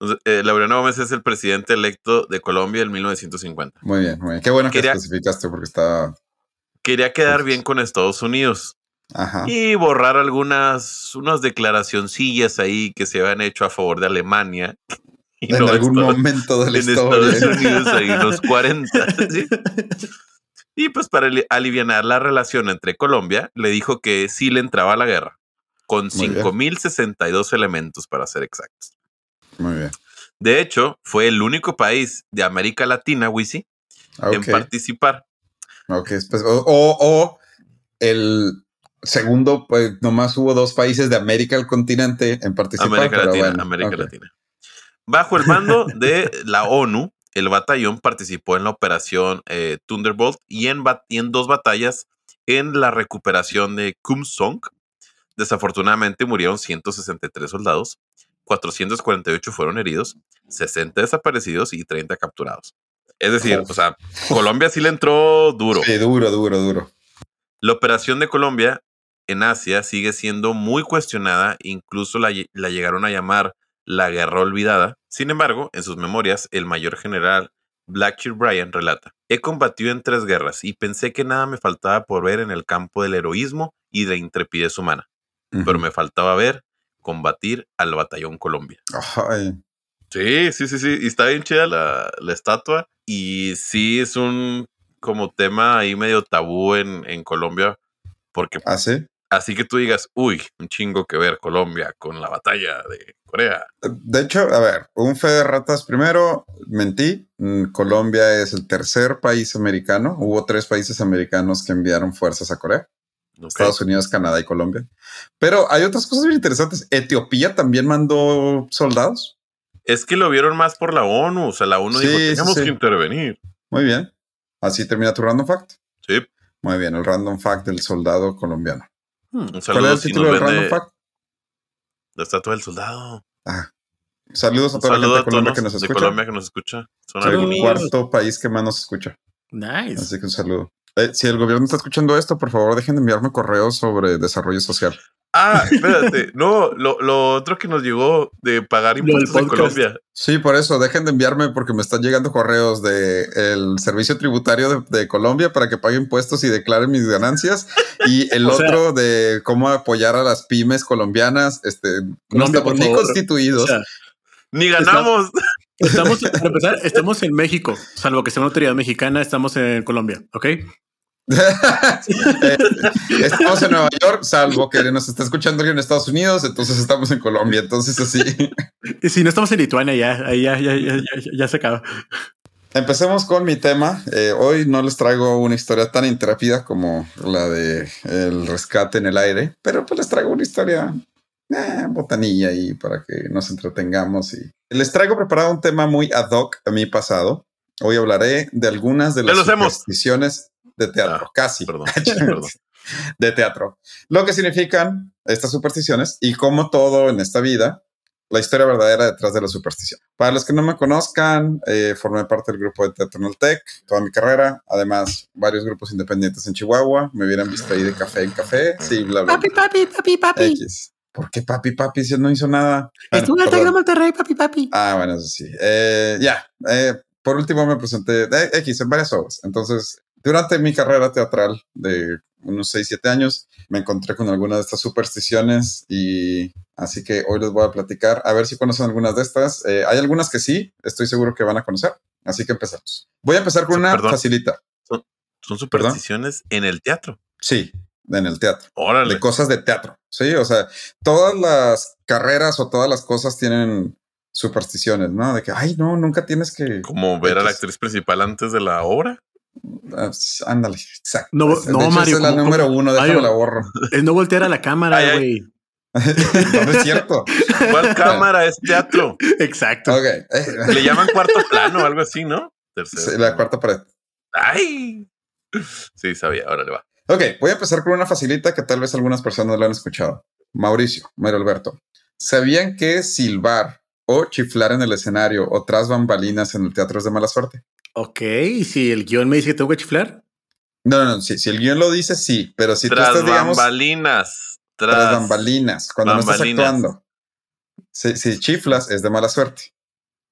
Entonces, eh, Laureano Gómez es el presidente electo de Colombia en 1950. Muy bien, muy bien. Qué bueno que especificaste porque está. Quería quedar Uf. bien con Estados Unidos Ajá. y borrar algunas unas declaracioncillas ahí que se habían hecho a favor de Alemania. Y En no algún Estados- momento de la en historia. Estados Unidos en los 40. ¿sí? Y pues para ali- alivianar la relación entre Colombia, le dijo que sí le entraba a la guerra, con Muy bien. 5.062 elementos para ser exactos. Muy bien. De hecho, fue el único país de América Latina, Wisi, en Ok. participar. Ok, pues, o, o- o el segundo, pues nomás hubo dos países de América del continente en participar. América Latina, bueno, América. Latina. Bajo el mando de la ONU, el batallón participó en la operación eh, Thunderbolt y en, y en dos batallas en la recuperación de Kum Song. Desafortunadamente murieron 163 soldados, 448 fueron heridos, 60 desaparecidos y 30 capturados. Es decir, o sea, Colombia sí le entró duro. Sí, duro, duro, duro. La operación de Colombia en Asia sigue siendo muy cuestionada, incluso la, la llegaron a llamar la guerra olvidada. Sin embargo, en sus memorias, el mayor general Blackshear Bryan relata, he combatido en tres guerras y pensé que nada me faltaba por ver en el campo del heroísmo y de la intrepidez humana, pero me faltaba ver combatir al batallón Colombia. Ay, Sí, sí, sí, sí. Y está bien chida la, la estatua. Y sí es un como tema ahí medio tabú en, en Colombia. Porque ¿ah, sí? Así que tú digas, uy, un chingo que ver Colombia con la batalla de Corea. De hecho, a ver, un fe de ratas. Primero, mentí. Mm, Colombia es el tercer país americano. Hubo tres países americanos que enviaron fuerzas a Corea. Estados Unidos, Canadá y Colombia. Pero hay otras cosas bien interesantes. Etiopía también mandó soldados. Es que lo vieron más por la ONU. O sea, la ONU Sí, dijo, sí, tenemos sí. que intervenir. Muy bien. Así termina tu random fact. Sí. Muy bien, el random fact del soldado colombiano. Hmm. Un ¿Cuál saludo es el si título del ven random de fact? la estatua del soldado. Ah, saludos a toda la gente de Colombia que nos de escucha. Colombia que nos escucha. Son el cuarto país que más nos escucha. Nice. Así que un saludo. Eh, si el gobierno está escuchando esto, por favor, dejen de enviarme correos sobre desarrollo social. Ah, espérate. no, lo, lo otro que nos llegó de pagar impuestos en. Colombia. Sí, por eso, dejen de enviarme porque me están llegando correos del el servicio tributario de, de Colombia para que pague impuestos y declare mis ganancias. Y el O sea- otro de cómo apoyar a las pymes colombianas. Este, no estamos ni constituidos. O sea, Ni ganamos. estamos, para empezar, estamos en México, salvo que sea una autoridad mexicana, estamos en Colombia, ¿ok? Eh, estamos en Nueva York, salvo que nos está escuchando alguien en Estados Unidos, entonces estamos en Colombia. Entonces, así. Y si no estamos en Lituania, ya, ahí ya, ya, ya, ya, ya se acaba. Empecemos con mi tema. Eh, hoy no les traigo una historia tan intrépida como la de el rescate en el aire, pero pues les traigo una historia eh, botanilla ahí para que nos entretengamos y les traigo preparado un tema muy ad hoc a mi pasado. Hoy hablaré de algunas de las supersticiones de teatro, Ah, casi Perdón, perdón. de teatro. Lo que significan estas supersticiones y como todo en esta vida, la historia verdadera detrás de la superstición. Para los que no me conozcan, eh, formé parte del grupo de Teatro en el Tec toda mi carrera. Además, varios grupos independientes en Chihuahua. Me hubieran visto ahí de café en café. Sí, bla, bla. Papi, papi, papi, papi. X. ¿Por qué papi, papi? Si no hizo nada. Bueno, Estuve en el Tec de. Monterrey, papi, papi. Ah, bueno, eso sí. Eh, ya. eh, por último me presenté eh, X en varias obras. Entonces, durante mi carrera teatral de unos 6, 7 años, me encontré con algunas de estas supersticiones y así que hoy les voy a platicar a ver si conocen algunas de estas. Eh, hay algunas que sí, estoy seguro que van a conocer. Así que empezamos. Voy a empezar con Sí, una perdón. facilita. Son supersticiones en el teatro. Sí, en el teatro. Órale. de cosas de teatro. Sí, o sea, todas las carreras o todas las cosas tienen supersticiones, ¿no? De que, ay, no, nunca tienes que. Como ver a la actriz principal antes de la obra. Ah, Ándale, exacto. No, De no, hecho, Mario, esa es la número uno, déjame Mario. la borro. Es no voltear a la cámara, güey. no, es cierto. ¿Cuál cámara es teatro? Exacto. Le llaman cuarto plano o algo así, ¿no? Tercero. sí, la cuarta pared. ¡Ay! Sí, sabía. Ahora le va. Ok, voy a empezar con una facilita que tal vez algunas personas la han escuchado. Mauricio, Mario Alberto. ¿Sabían que silbar o chiflar en el escenario o tras bambalinas en el teatro es de mala suerte? Ok, y si el guion me dice que tengo que chiflar, No, no, no, si el guion lo dice, sí, pero si tú estás, digamos, bambalinas. Tras, tras bambalinas, cuando no estás actuando. Si, si chiflas, es de mala suerte.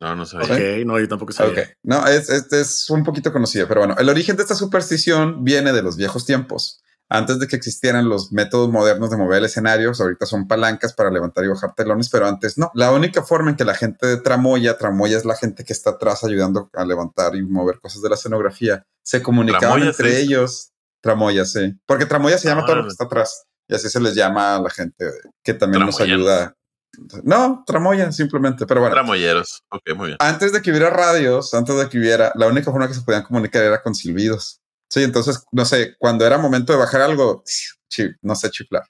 No, no sabía. ok, no, yo tampoco sabía. Ok, no, es, es, es un poquito conocido, pero bueno, el origen de esta superstición viene de los viejos tiempos. Antes de que existieran los métodos modernos de mover el escenario, ahorita son palancas para levantar y bajar telones, pero antes no. La única forma en que la gente de tramoya, tramoya es la gente que está atrás ayudando a levantar y mover cosas de la escenografía, se comunicaban Tramoya, entre sí. ellos. Tramoya, sí. Porque tramoya se llama todo lo que está atrás. Y así se les llama a la gente que también nos ayuda. No, tramoya simplemente, pero bueno. Tramoyeros. Ok, muy bien. Antes de que hubiera radios, antes de que hubiera, la única forma que se podían comunicar era con silbidos. Sí, entonces, no sé, cuando era momento de bajar algo, no sé, chiflar.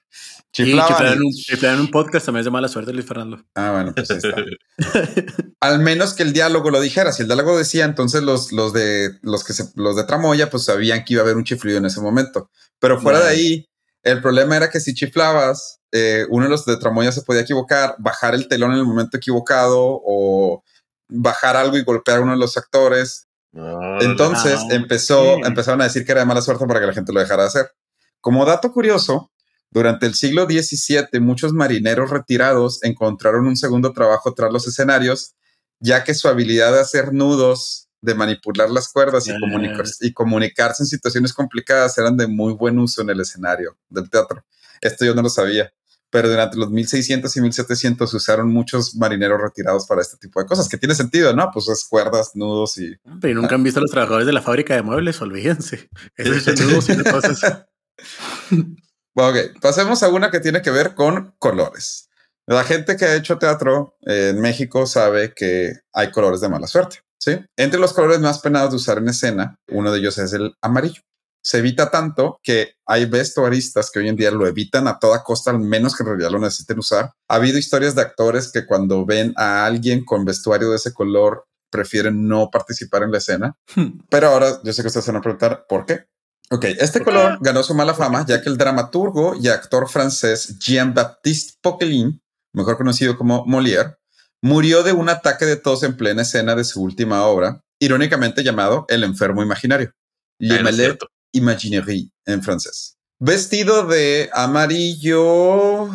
Chiflaban. chiflar en, y- un, chiflar en un podcast también es de mala suerte, Luis Fernando. Ah, bueno, pues ahí está. Al menos que el diálogo lo dijera. Si el diálogo decía, entonces los, los de los que se, los de Tramoya, pues sabían que iba a haber un chiflido en ese momento. Pero fuera de ahí, El problema era que si chiflabas, eh, uno de los de tramoya se podía equivocar, bajar el telón en el momento equivocado o bajar algo y golpear a uno de los actores. Entonces Ah, empezó, empezaron a decir que era de mala suerte para que la gente lo dejara de hacer. Como dato curioso, durante el siglo XVII muchos marineros retirados encontraron un segundo trabajo tras los escenarios, ya que su habilidad de hacer nudos, de manipular las cuerdas y, y comunicarse en situaciones complicadas eran de muy buen uso en el escenario del teatro. Esto yo no lo sabía. Pero durante los 1600 y 1700 usaron muchos marineros retirados para este tipo de cosas, que tiene sentido, ¿no? Pues es cuerdas, nudos y Pero nunca han visto a los trabajadores de la fábrica de muebles, olvídense. Esos nudos y cosas. Ok, pasemos a una que tiene que ver con colores. La gente que ha hecho teatro eh, en México sabe que hay colores de mala suerte, ¿sí? Entre los colores más penados de usar en escena, uno de ellos es el amarillo. Se evita tanto que hay vestuaristas que hoy en día lo evitan a toda costa, al menos que en realidad lo necesiten usar. Ha habido historias de actores que cuando ven a alguien con vestuario de ese color prefieren no participar en la escena. Pero ahora yo sé que ustedes se van a preguntar por qué. Ok, este color ganó su mala fama ya que el dramaturgo y actor francés Jean-Baptiste Poquelin, mejor conocido como Molière, murió de un ataque de tos en plena escena de su última obra, irónicamente llamado El enfermo imaginario. Le Imaginerie en francés. Vestido de amarillo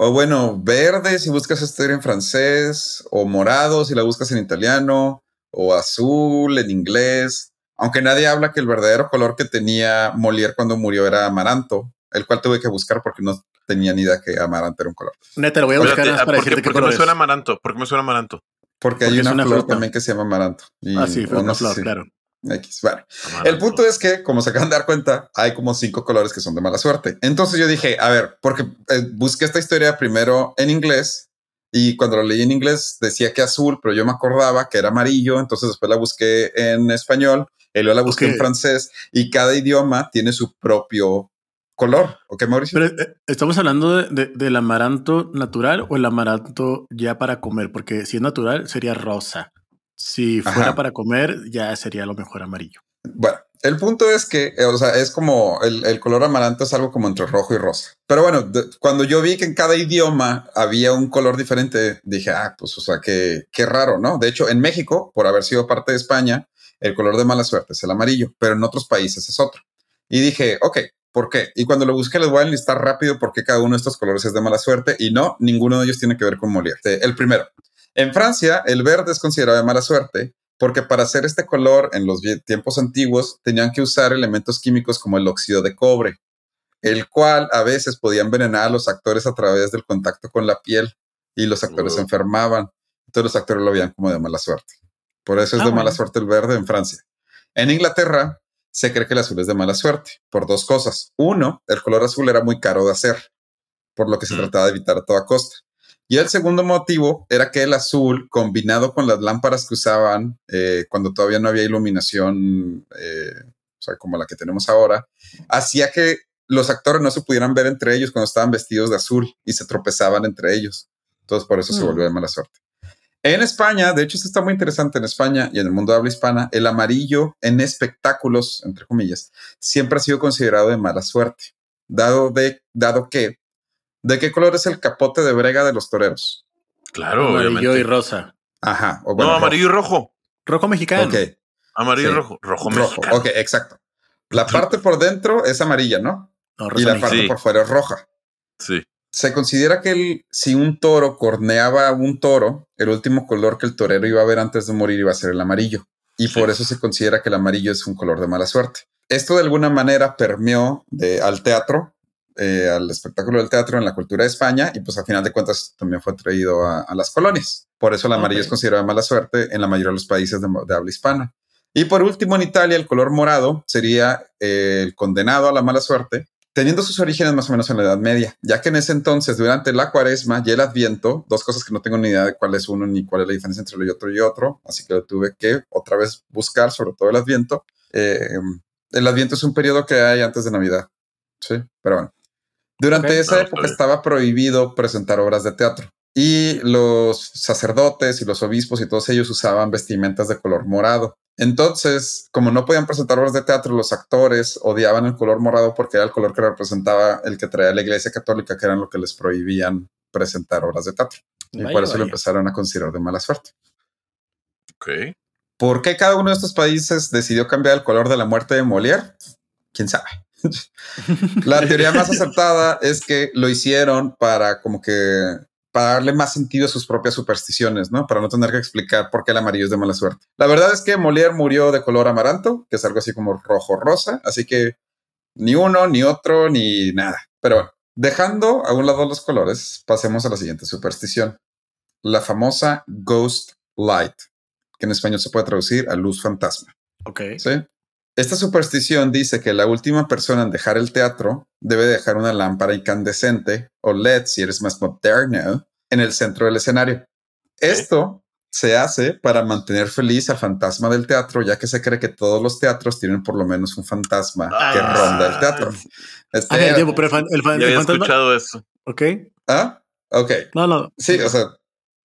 o bueno, verde si buscas historia en francés, o morado si la buscas en italiano, o azul en inglés. Aunque nadie habla que el verdadero color que tenía Molière cuando murió era amaranto, el cual tuve que buscar porque no tenía ni idea que amaranto era un color. Neta, lo voy a buscar ah, para ¿por qué, por qué me suena amaranto? ¿Por qué me suena amaranto? Porque hay Porque una, una flor fruta. también que se llama amaranto. Y- Ah, sí, fue una no flor, claro. X, bueno. El punto es que, como se acaban de dar cuenta, hay como cinco colores que son de mala suerte. Entonces yo dije, a ver, porque eh, busqué esta historia primero en inglés y cuando la leí en inglés decía que azul, pero yo me acordaba que era amarillo. Entonces después la busqué en español y luego la busqué Ok. en francés y cada idioma tiene su propio color. ¿Ok, Mauricio? Pero eh, estamos hablando de- de- del amaranto natural o el amaranto ya para comer, porque si es natural sería rosa. Si fuera Ajá. para comer, ya sería lo mejor amarillo. Bueno, el punto es que, eh, o sea, es como el, el color amaranto es algo como entre rojo y rosa. Pero bueno, de- cuando yo vi que en cada idioma había un color diferente, dije, ah, pues, o sea, qué, qué raro, ¿no? De hecho, en México, por haber sido parte de España, el color de mala suerte es el amarillo, pero en otros países es otro. Y dije, ok, ¿por qué? Y cuando lo busqué, les voy a enlistar rápido por qué cada uno de estos colores es de mala suerte. Y no, ninguno de ellos tiene que ver con Molière. Eh, El primero, en Francia, el verde es considerado de mala suerte porque para hacer este color en los tiempos antiguos tenían que usar elementos químicos como el óxido de cobre, el cual a veces podía envenenar a los actores a través del contacto con la piel y los actores se Oh. enfermaban. Entonces los actores lo veían como de mala suerte. Por eso es Ah, de mala suerte el verde en Francia. En Inglaterra se cree que el azul es de mala suerte por dos cosas. Uno, el color azul era muy caro de hacer, por lo que se Mm. trataba de evitar a toda costa. Y el segundo motivo era que el azul, combinado con las lámparas que usaban eh, cuando todavía no había iluminación, eh, o sea, como la que tenemos ahora, hacía que los actores no se pudieran ver entre ellos cuando estaban vestidos de azul y se tropezaban entre ellos. Entonces, por eso se Mm. volvió de mala suerte. En España, de hecho, esto está muy interesante en España y en el mundo de habla hispana, el amarillo en espectáculos, entre comillas, siempre ha sido considerado de mala suerte, dado, de, dado que, ¿de qué color es el capote de brega de los toreros? Claro, amarillo obviamente. y rosa. Ajá. O no, amarillo y rojo. Rojo mexicano. rojo. Ok, Amarillo Sí. y rojo. Rojo, rojo. mexicano. Ok, exacto. La parte por dentro es amarilla, ¿no? No, Y la parte Sí. por fuera es roja. Sí. Se considera que el- si un toro corneaba a un toro, el último color que el torero iba a ver antes de morir iba a ser el amarillo. Y Sí. por eso se considera que el amarillo es un color de mala suerte. Esto de alguna manera permeó de, al teatro, eh, al espectáculo del teatro en la cultura de España y pues a final de cuentas también fue traído a, a las colonias. Por eso el amarillo es considerado de mala suerte en la mayoría de los países de, de habla hispana. Y por último, en Italia, el color morado sería eh, el condenado a la mala suerte, teniendo sus orígenes más o menos en la Edad Media, ya que en ese entonces, durante la cuaresma y el adviento, dos cosas que no tengo ni idea de cuál es uno ni cuál es la diferencia entre lo otro y otro, así que lo tuve que otra vez buscar, sobre todo el adviento. Eh, el adviento es un periodo que hay antes de Navidad, sí, pero bueno. Durante esa No, está época estaba prohibido presentar obras de teatro y los sacerdotes y los obispos y todos ellos usaban vestimentas de color morado. Entonces, como no podían presentar obras de teatro, los actores odiaban el color morado porque era el color que representaba el que traía la iglesia católica, que eran lo que les prohibían presentar obras de teatro. Y Vaya, por eso lo empezaron a considerar de mala suerte. Ok. ¿Por qué cada uno de estos países decidió cambiar el color de la muerte de Molière? ¿Quién sabe? la teoría más acertada es que lo hicieron para como que para darle más sentido a sus propias supersticiones, ¿no? Para no tener que explicar por qué el amarillo es de mala suerte. La verdad es que Molière murió de color amaranto, que es algo así como rojo rosa, así que ni uno, ni otro, ni nada. Pero bueno, dejando a un lado los colores, pasemos a la siguiente superstición. La famosa Ghost Light, que en español se puede traducir a luz fantasma. Ok. ¿sí? Esta superstición dice que la última persona en dejar el teatro debe dejar una lámpara incandescente o LED, si eres más moderno, en el centro del escenario. Esto se hace para mantener feliz al fantasma del teatro, ya que se cree que todos los teatros tienen por lo menos un fantasma que Ah. ronda el teatro. Este- Ah, el tiempo, pero el, fan- el fan- Ya el había fantasma. escuchado eso. Ok. ¿Ah? Ok. No, no. Sí, o sea,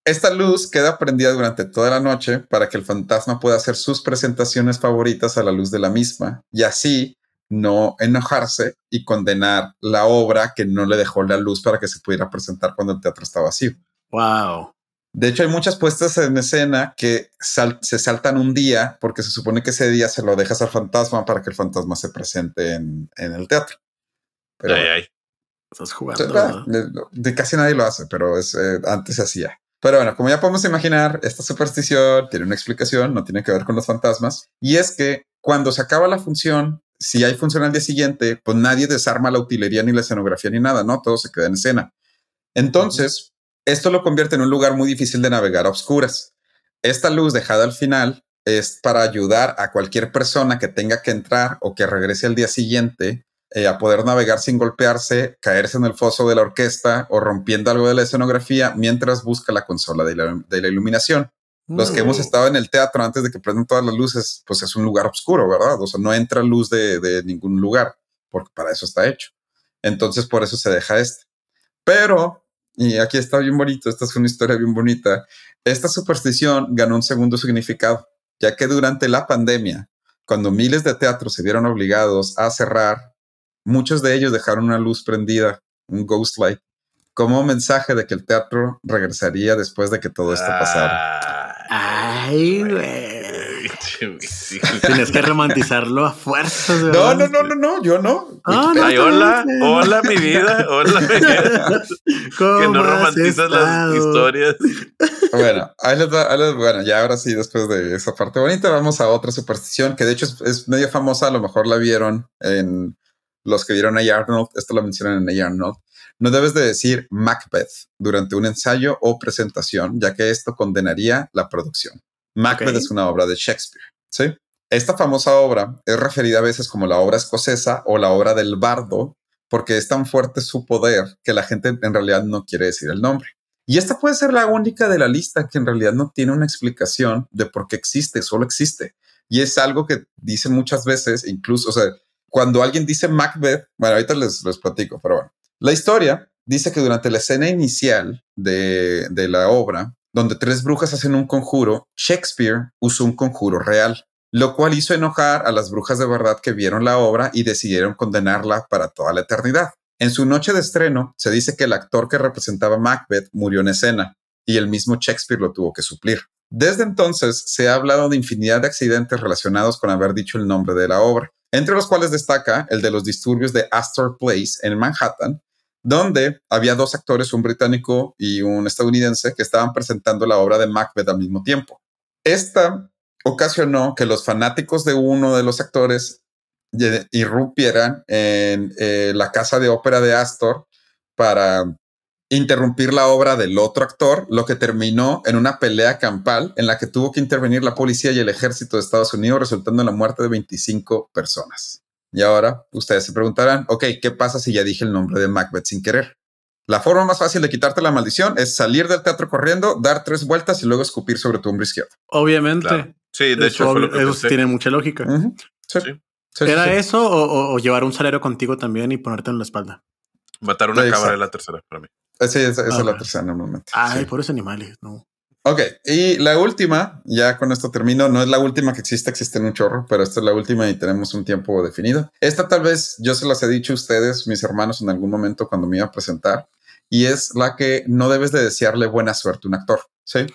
esta luz queda prendida durante toda la noche para que el fantasma pueda hacer sus presentaciones favoritas a la luz de la misma y así no enojarse y condenar la obra que no le dejó la luz para que se pudiera presentar cuando el teatro está vacío. Wow. De hecho, hay muchas puestas en escena que sal- se saltan un día porque se supone que ese día se lo dejas al fantasma para que el fantasma se presente en, en el teatro. Pero, Ay, ay. Estás o jugando. sea, ¿no? de, de casi nadie lo hace, pero es, eh, antes se hacía. Pero bueno, como ya podemos imaginar, esta superstición tiene una explicación, no tiene que ver con los fantasmas, y es que cuando se acaba la función, si hay función al día siguiente, pues nadie desarma la utilería ni la escenografía ni nada, ¿no? Todo se queda en escena. Entonces, esto lo convierte en un lugar muy difícil de navegar a oscuras. Esta luz dejada al final es para ayudar a cualquier persona que tenga que entrar o que regrese al día siguiente eh, a poder navegar sin golpearse, caerse en el foso de la orquesta o rompiendo algo de la escenografía mientras busca la consola de la, de la iluminación. Los que hemos Mm. estado en el teatro antes de que prendan todas las luces, pues es un lugar oscuro, ¿verdad? O sea, no entra luz de, de ningún lugar, porque para eso está hecho. Entonces, por eso se deja este. Pero, y aquí está bien bonito, esta es una historia bien bonita, esta superstición ganó un segundo significado, ya que durante la pandemia, cuando miles de teatros se vieron obligados a cerrar, muchos de ellos dejaron una luz prendida, un ghost light, como mensaje de que el teatro regresaría después de que todo esto pasara. Ay, güey. Tienes que romantizarlo a fuerzas. No, ¿verdad? no, no, no, no, yo no. Ah, no. Ay, hola, hola, mi vida, hola, mi vida. ¿Cómo Que no romantizas las historias. Bueno, ahí les va- ahí les- bueno, ya ahora sí, después de esa parte bonita, vamos a otra superstición que de hecho es, es medio famosa, a lo mejor la vieron en los que vieron a Arnold, esto lo mencionan en A. Arnold. No debes de decir Macbeth durante un ensayo o presentación, ya que esto condenaría la producción. Macbeth es una obra de Shakespeare, ¿sí? Esta famosa obra es referida a veces como la obra escocesa o la obra del bardo, porque es tan fuerte su poder que la gente en realidad no quiere decir el nombre. Y esta puede ser la única de la lista que en realidad no tiene una explicación de por qué existe, solo existe. Y es algo que dicen muchas veces, incluso, o sea, cuando alguien dice Macbeth, bueno, ahorita les, les platico, pero bueno. La historia dice que durante la escena inicial de, de la obra, donde tres brujas hacen un conjuro, Shakespeare usó un conjuro real, lo cual hizo enojar a las brujas de verdad que vieron la obra y decidieron condenarla para toda la eternidad. En su noche de estreno, se dice que el actor que representaba Macbeth murió en escena y el mismo Shakespeare lo tuvo que suplir. Desde entonces se ha hablado de infinidad de accidentes relacionados con haber dicho el nombre de la obra, entre los cuales destaca el de los disturbios de Astor Place en Manhattan, donde había dos actores, un británico y un estadounidense, que estaban presentando la obra de Macbeth al mismo tiempo. Esta ocasionó que los fanáticos de uno de los actores irrumpieran en eh, la casa de ópera de Astor para interrumpir la obra del otro actor, lo que terminó en una pelea campal en la que tuvo que intervenir la policía y el ejército de Estados Unidos, resultando en la muerte de 25 personas. Y ahora ustedes se preguntarán, ok, ¿qué pasa si ya dije el nombre de Macbeth sin querer? La forma más fácil de quitarte la maldición es salir del teatro corriendo, dar tres vueltas y luego escupir sobre tu hombro izquierdo. Obviamente. Claro. Sí, de hecho, eso que eso pensé. tiene mucha lógica. Ujú. Sí. Sí. Sí, ¿Era sí. eso o, o- o llevar un salero contigo también y ponerte en la espalda? Matar una cabra es la tercera para mí. Sí, esa, esa es la Ah. tercera normalmente. Ay, sí. pobres animales, no. Ok, y la última, ya con esto termino, no es la última que existe, existen un chorro, pero esta es la última y tenemos un tiempo definido. Esta tal vez yo se las he dicho a ustedes, mis hermanos, en algún momento cuando me iba a presentar, y es la que no debes de desearle buena suerte a un actor, ¿sí?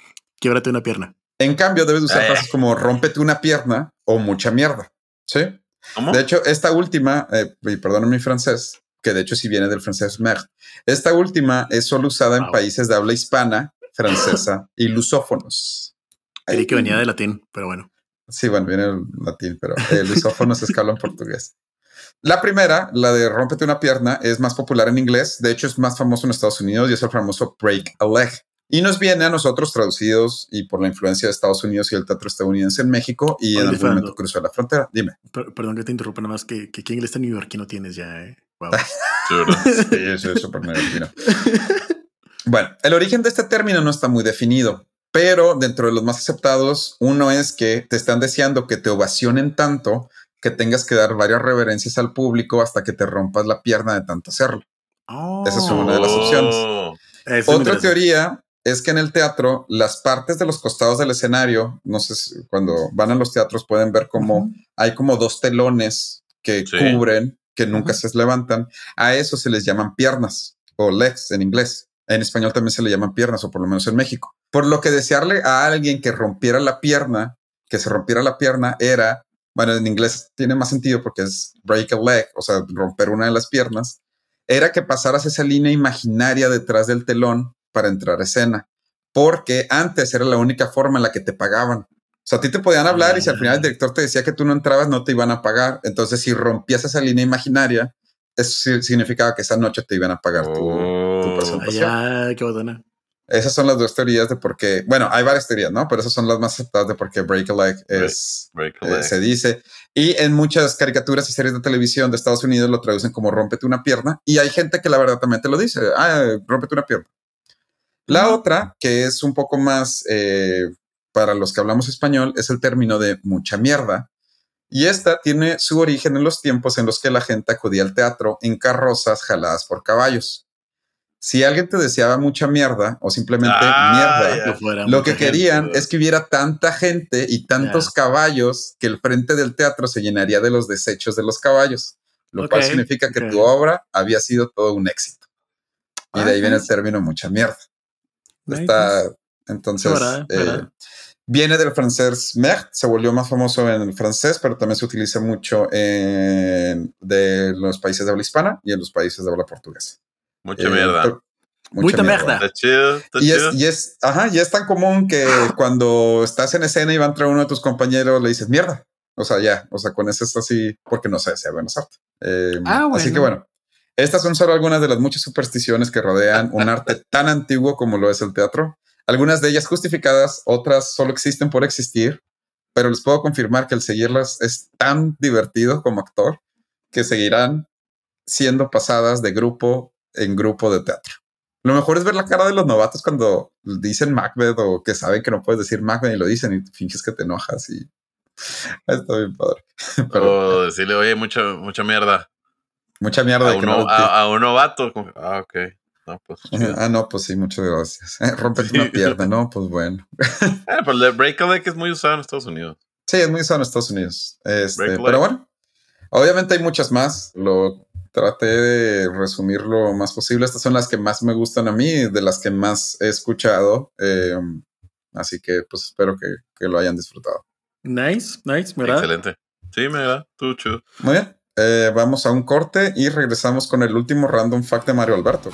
Quiebrate una pierna. En cambio, debes usar Eh. frases como rómpete una pierna o mucha mierda, ¿sí? ¿Cómo? De hecho, esta última, eh, y perdón mi francés, que de hecho sí viene del francés merde, esta última es solo usada en países de habla hispana, francesa y lusófonos. Creí que venía de latín, pero bueno. Sí, bueno, viene el latín, pero el lusófonos es que hablan portugués. La primera, la de rómpete una pierna, es más popular en inglés. De hecho, es más famoso en Estados Unidos y es el famoso break a leg. Y nos viene a nosotros traducidos y por la influencia de Estados Unidos y el teatro estadounidense en México y en algún Fernando. momento cruzó la frontera. Dime. Per- perdón que te interrumpa nada más que, que aquí en inglés está New York no tienes ya, eh. Wow. Sí, eso es súper. Bueno, el origen de este término no está muy definido, pero dentro de los más aceptados, uno es que te están deseando que te ovacionen tanto que tengas que dar varias reverencias al público hasta que te rompas la pierna de tanto hacerlo. Esa es una de las opciones. Oh, Eso Otra teoría es que en el teatro, las partes de los costados del escenario, no sé si cuando van a los teatros pueden ver como Ujú. hay como dos telones que Sí. cubren, que nunca Ujú. se levantan. A eso se les llaman piernas o legs en inglés. En español también se le llaman piernas, o por lo menos en México. Por lo que desearle a alguien que rompiera la pierna, que se rompiera la pierna, era, bueno, en inglés tiene más sentido porque es break a leg, o sea, romper una de las piernas, era que pasaras esa línea imaginaria detrás del telón para entrar a escena, porque antes era la única forma en la que te pagaban. O sea, a ti te podían hablar y si al final el director te decía que tú no entrabas, no te iban a pagar. Entonces, si rompías esa línea imaginaria, eso significaba que esa noche te iban a pagar tu, tu Oh. presentación. Qué botana. Esas son las dos teorías de por qué. Bueno, hay varias teorías, ¿no? Pero esas son las más aceptadas de por qué Break a Leg es, break a eh, leg. se dice. Y en muchas caricaturas y series de televisión de Estados Unidos lo traducen como rómpete una pierna. Y hay gente que la verdad también te lo dice. Ah, rómpete una pierna. La otra, que es un poco más eh, para los que hablamos español, es el término de mucha mierda. Y esta tiene su origen en los tiempos en los que la gente acudía al teatro en carrozas jaladas por caballos. Si alguien te deseaba mucha mierda o simplemente Ah, mierda, lo que gente. querían es que hubiera tanta gente y tantos caballos que el frente del teatro se llenaría de los desechos de los caballos, lo cual significa que tu obra había sido todo un éxito. Y de Ah, ahí viene el nice. término mucha mierda. Está, entonces, verdad, eh, verdad. viene del francés merde, se volvió más famoso en el francés, pero también se utiliza mucho en de los países de habla hispana y en los países de habla portuguesa. Mucha Eh, mierda. Mucha mierda. Está chido, está Y chido. es, y es, ajá, y es tan común que cuando estás en escena y va a entrar uno de tus compañeros, le dices mierda. O sea, ya, o sea, con eso es así, porque no sé, sea buena suerte. Eh, Ah, Así que bueno. Estas son solo algunas de las muchas supersticiones que rodean un arte tan antiguo como lo es el teatro. Algunas de ellas justificadas, otras solo existen por existir, pero les puedo confirmar que el seguirlas es tan divertido como actor que seguirán siendo pasadas de grupo en grupo de teatro. Lo mejor es ver la cara de los novatos cuando dicen Macbeth o que saben que no puedes decir Macbeth y lo dicen y finges que te enojas y está bien padre. Pero O decirle, oye, mucha, mucha mierda. Mucha mierda. A, de que uno, no- a, a un novato. Ah, ok. No, pues. ah, no, pues sí, muchas gracias. Eh, Rómpete una pierna, ¿no? Pues bueno. Ah, pero el de Break a Leg es muy usado en Estados Unidos. Sí, es muy usado en Estados Unidos. Este, pero bueno, obviamente hay muchas más. Lo traté de resumir lo más posible. Estas son las que más me gustan a mí, de las que más he escuchado. Eh, así que pues espero que, que lo hayan disfrutado. Nice, nice, ¿verdad? Excelente. Sí, me da. Tú, chido. Muy bien. Eh, vamos a un corte y regresamos con el último random fact de Mario Alberto.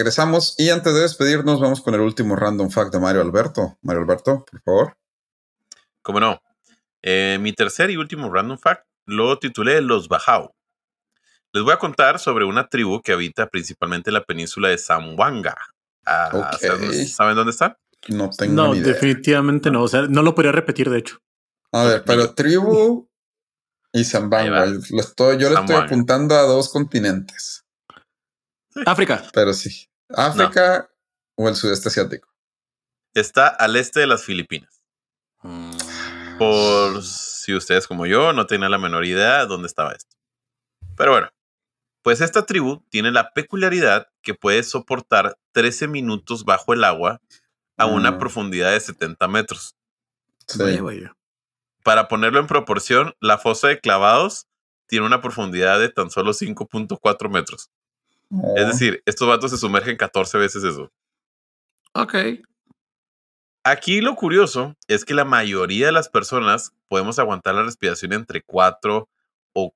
Regresamos y antes de despedirnos vamos con el último random fact de Mario Alberto. Mario Alberto, por favor. ¿Cómo no? Eh, mi tercer y último random fact lo titulé Los Bajau. Les voy a contar sobre una tribu que habita principalmente en la península de Zamboanga. Ah, Ok. ¿saben, saben dónde está? no tengo No, ni idea. definitivamente no. O sea, no lo podría repetir, de hecho. A ver, pero tribu y estoy, yo le estoy apuntando a dos continentes, África. pero sí. África o el sudeste asiático. Está al este de las Filipinas. Mm. Por si ustedes como yo no tenían la menor idea de dónde estaba esto. Pero bueno, pues esta tribu tiene la peculiaridad que puede soportar 13 minutos bajo el agua a una Mm. profundidad de 70 metros. Sí. Vaya, vaya. Para ponerlo en proporción, la fosa de clavados tiene una profundidad de tan solo 5.4 metros. Oh, Es decir, estos vatos se sumergen 14 veces eso. Ok. Aquí lo curioso es que la mayoría de las personas podemos aguantar la respiración entre 4 o,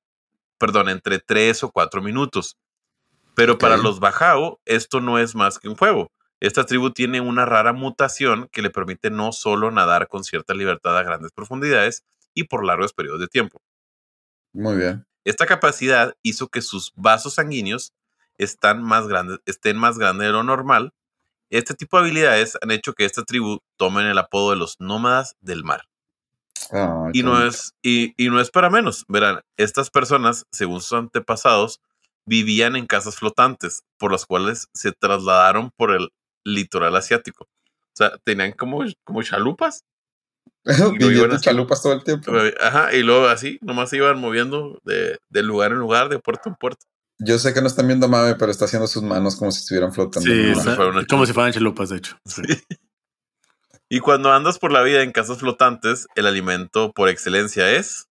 perdón, entre 3 o 4 minutos. Pero para los Bajau, esto no es más que un juego. Esta tribu tiene una rara mutación que le permite no solo nadar con cierta libertad a grandes profundidades y por largos periodos de tiempo. Muy bien. Esta capacidad hizo que sus vasos sanguíneos están más grandes, estén más grandes de lo normal. Este tipo de habilidades han hecho que esta tribu tomen el apodo de los nómadas del mar. Ay, Y no, es, y, y no es para menos. Verán, estas personas, según sus antepasados, vivían en casas flotantes, por las cuales se trasladaron por el litoral asiático. O sea, tenían como, como chalupas. así. chalupas todo el tiempo. Ajá, y luego así, nomás se iban moviendo de, de lugar en lugar, de puerto en puerto. Yo sé que no están viendo a Mame, pero está haciendo sus manos como si estuvieran flotando. Sí, como si como fueran chalupas, de hecho. Sí. Y cuando andas por la vida en casas flotantes, el alimento por excelencia es,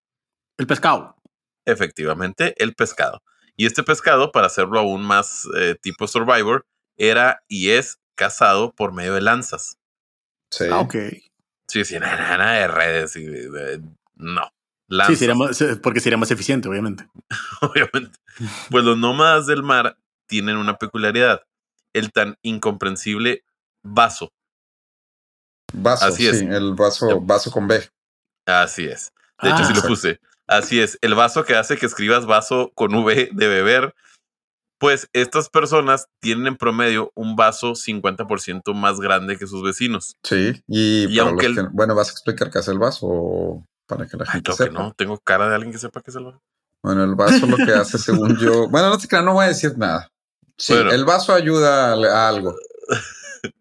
El pescado. efectivamente, el pescado. Y este pescado, para hacerlo aún más eh, tipo Survivor, era y es cazado por medio de lanzas. Sí. Ah, ok. Sí, sí, nada, nada de redes. Y, de- de- no, Sí, sería más, eh, porque sería más eficiente, obviamente. obviamente. Pues los nómadas del mar tienen una peculiaridad, el tan incomprensible vaso. Vaso, Así es. sí, el vaso, vaso con B. Así es. De hecho, Ah. sí lo puse. Así es. El vaso que hace que escribas vaso con V de beber. Pues estas personas tienen en promedio un vaso 50% más grande que sus vecinos. Sí. Y, Y aunque los el- que- bueno, vas a explicar qué hace el vaso para que la Ay, gente que no. Tengo cara de alguien que sepa qué es el vaso. Bueno, el vaso lo que hace, según yo. Bueno, no te creas, no voy a decir nada. Sí, Bueno. el vaso ayuda a, a algo.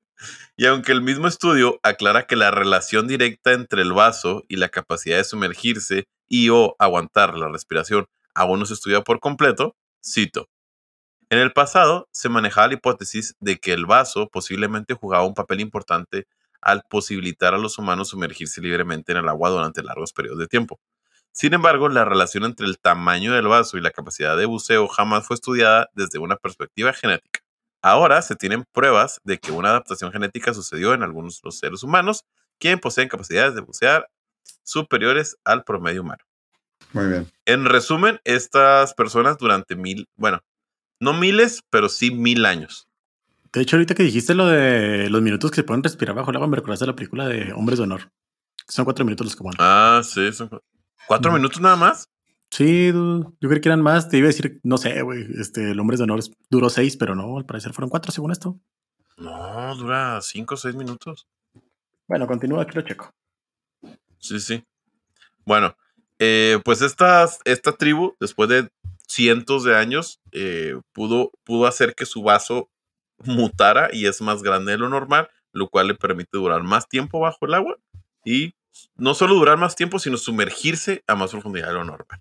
Y aunque el mismo estudio aclara que la relación directa entre el vaso y la capacidad de sumergirse y o aguantar la respiración aún no se estudia por completo, cito. En el pasado se manejaba la hipótesis de que el vaso posiblemente jugaba un papel importante al posibilitar a los humanos sumergirse libremente en el agua durante largos periodos de tiempo. Sin embargo, la relación entre el tamaño del vaso y la capacidad de buceo jamás fue estudiada desde una perspectiva genética. Ahora se tienen pruebas de que una adaptación genética sucedió en algunos de los seres humanos, quienes poseen capacidades de bucear superiores al promedio humano. Muy bien. En resumen, estas personas durante mil, bueno, no miles, pero sí mil años. De hecho, ahorita que dijiste lo de los minutos que se pueden respirar bajo el agua, me recordaste la película de Hombres de Honor. Son cuatro minutos los que ponen. Ah, sí, son cu- cuatro minutos nada más. Sí, yo creo que eran más. Te iba a decir, no sé, güey. Este, el Hombres de Honor duró seis, pero no, al parecer fueron cuatro según esto. No, dura cinco o seis minutos. Bueno, continúa, aquí lo checo. Sí, sí. Bueno, eh, pues esta, esta tribu, después de cientos de años, eh, pudo, pudo hacer que su vaso mutara y es más grande de lo normal, lo cual le permite durar más tiempo bajo el agua y no solo durar más tiempo, sino sumergirse a más profundidad de lo normal.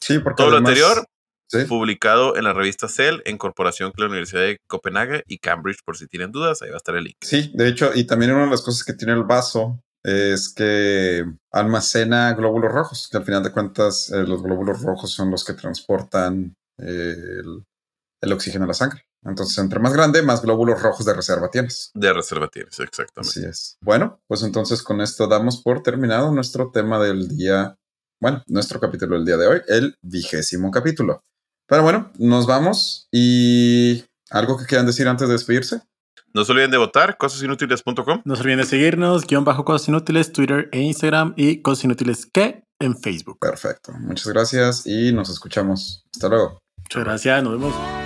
Sí, porque Todo lo anterior Sí. publicado en la revista Cell en corporación con la Universidad de Copenhague y Cambridge, por si tienen dudas, ahí va a estar el link. Sí, de hecho, y también una de las cosas que tiene el vaso es que almacena glóbulos rojos, que al final de cuentas eh, los glóbulos rojos son los que transportan eh, el, el oxígeno a la sangre. Entonces, entre más grande, más glóbulos rojos de reserva tienes. De reserva tienes, exactamente. Así es. Bueno, pues entonces con esto damos por terminado nuestro tema del día, bueno, nuestro capítulo del día de hoy, el vigésimo capítulo. Pero bueno, nos vamos y algo que quieran decir antes de despedirse. No se olviden de votar, cosasinútiles.com. No se olviden de seguirnos, guion bajo cosas inútiles, Twitter e Instagram y cosas inútiles que en Facebook. Perfecto. Muchas gracias y nos escuchamos. Hasta luego. Muchas gracias, nos vemos.